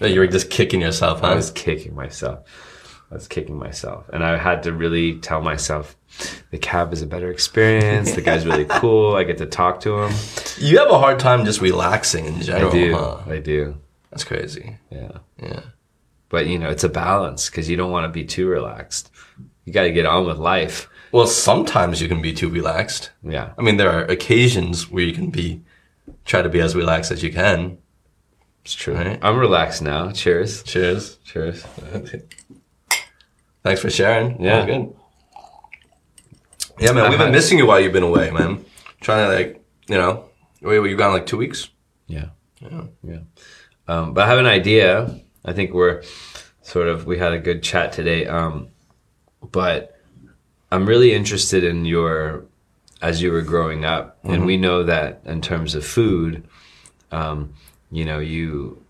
you were just kicking yourself, huh? I was kicking myself. I was kicking myself, and I had to really tell myself, the cab is a better experience. The guy's really cool. I get to talk to him. You have a hard time just relaxing in general. I do. huh? I do. That's crazy. Yeah. Yeah. But you know, it's a balance because you don't want to be too relaxed. You got to get on with life. Well, sometimes you can be too relaxed. Yeah. I mean, there are occasions where you can be, try to be as relaxed as you can. It's true. Right. I'm relaxed now. Cheers. Cheers. Cheers. Thanks for sharing. Yeah. Good. Yeah, man, we've been missing you while you've been away, man. Trying to like, you know, wait, were you gone like two weeks? Yeah. Yeah. Yeah. Um, but I have an idea. I think we're sort of, we had a good chat today. Um, but I'm really interested in your, as you were growing up, and we know that in terms of food, um, you know, you,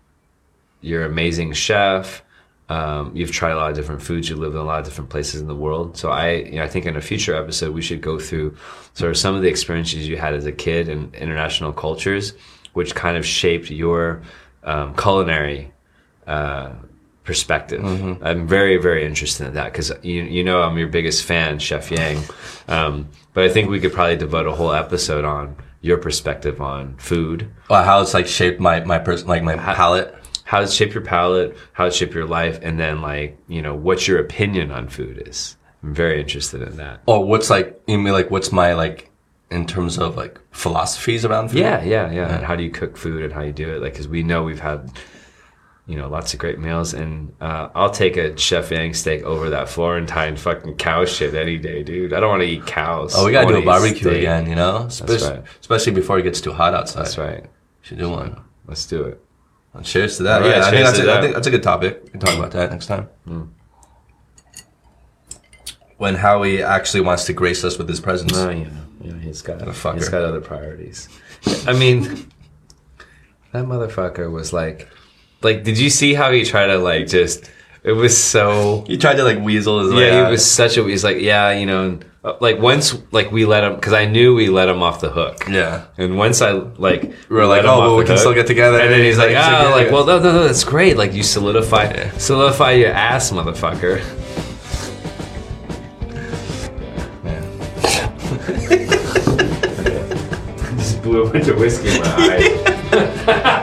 you're an amazing chef. Um, you've tried a lot of different foods. You live in a lot of different places in the world. So I, you know, I think in a future episode we should go through sort of some of the experiences you had as a kid in international cultures, which kind of shaped your um, culinary uh, perspective. I'm very, very interested in that because you, you know I'm your biggest fan, Chef Yang. Um, but I think we could probably devote a whole episode on your perspective on food, Well, how it's like shaped my my person, like my palate. how it shaped your palate, how it shaped your life, and then like you know what your opinion on food is. I'm very interested in that. Or what's like, you mean like what's my like in terms of like philosophies around food? Yeah, yeah, yeah. And how do you cook food and how you do it? Like, because we know we've had, you know, lots of great meals, and uh, I'll take a Chef Yang steak over that Florentine fucking cow shit any day, dude. I don't want to eat cows. Oh, we gotta do a barbecue steak. again, you know? Especially, right. especially before it gets too hot outside. That's right. Should do one. Let's do it. Well, cheers to that. Right, yeah, I think, that's to a, I that. think that's a good topic. We can talk about that next time. When Howie actually wants to grace us with his presence. Oh, know, you he's got he's got other priorities. I mean, that motherfucker was like, like, did you see how he tried to like just? It was so. He tried to like weasel his way Yeah, out. he was such a. He's like, yeah, you know, uh, like once like we let him because I knew we let him off the hook. Yeah. And once I like We were like, oh, well, we can hook, still get together. And then he's like, ah, yeah, like, well, no, no, no, that's great. Like you solidify, Yeah. solidify your ass, motherfucker. Yeah. Just blew a bunch of whiskey in my eye.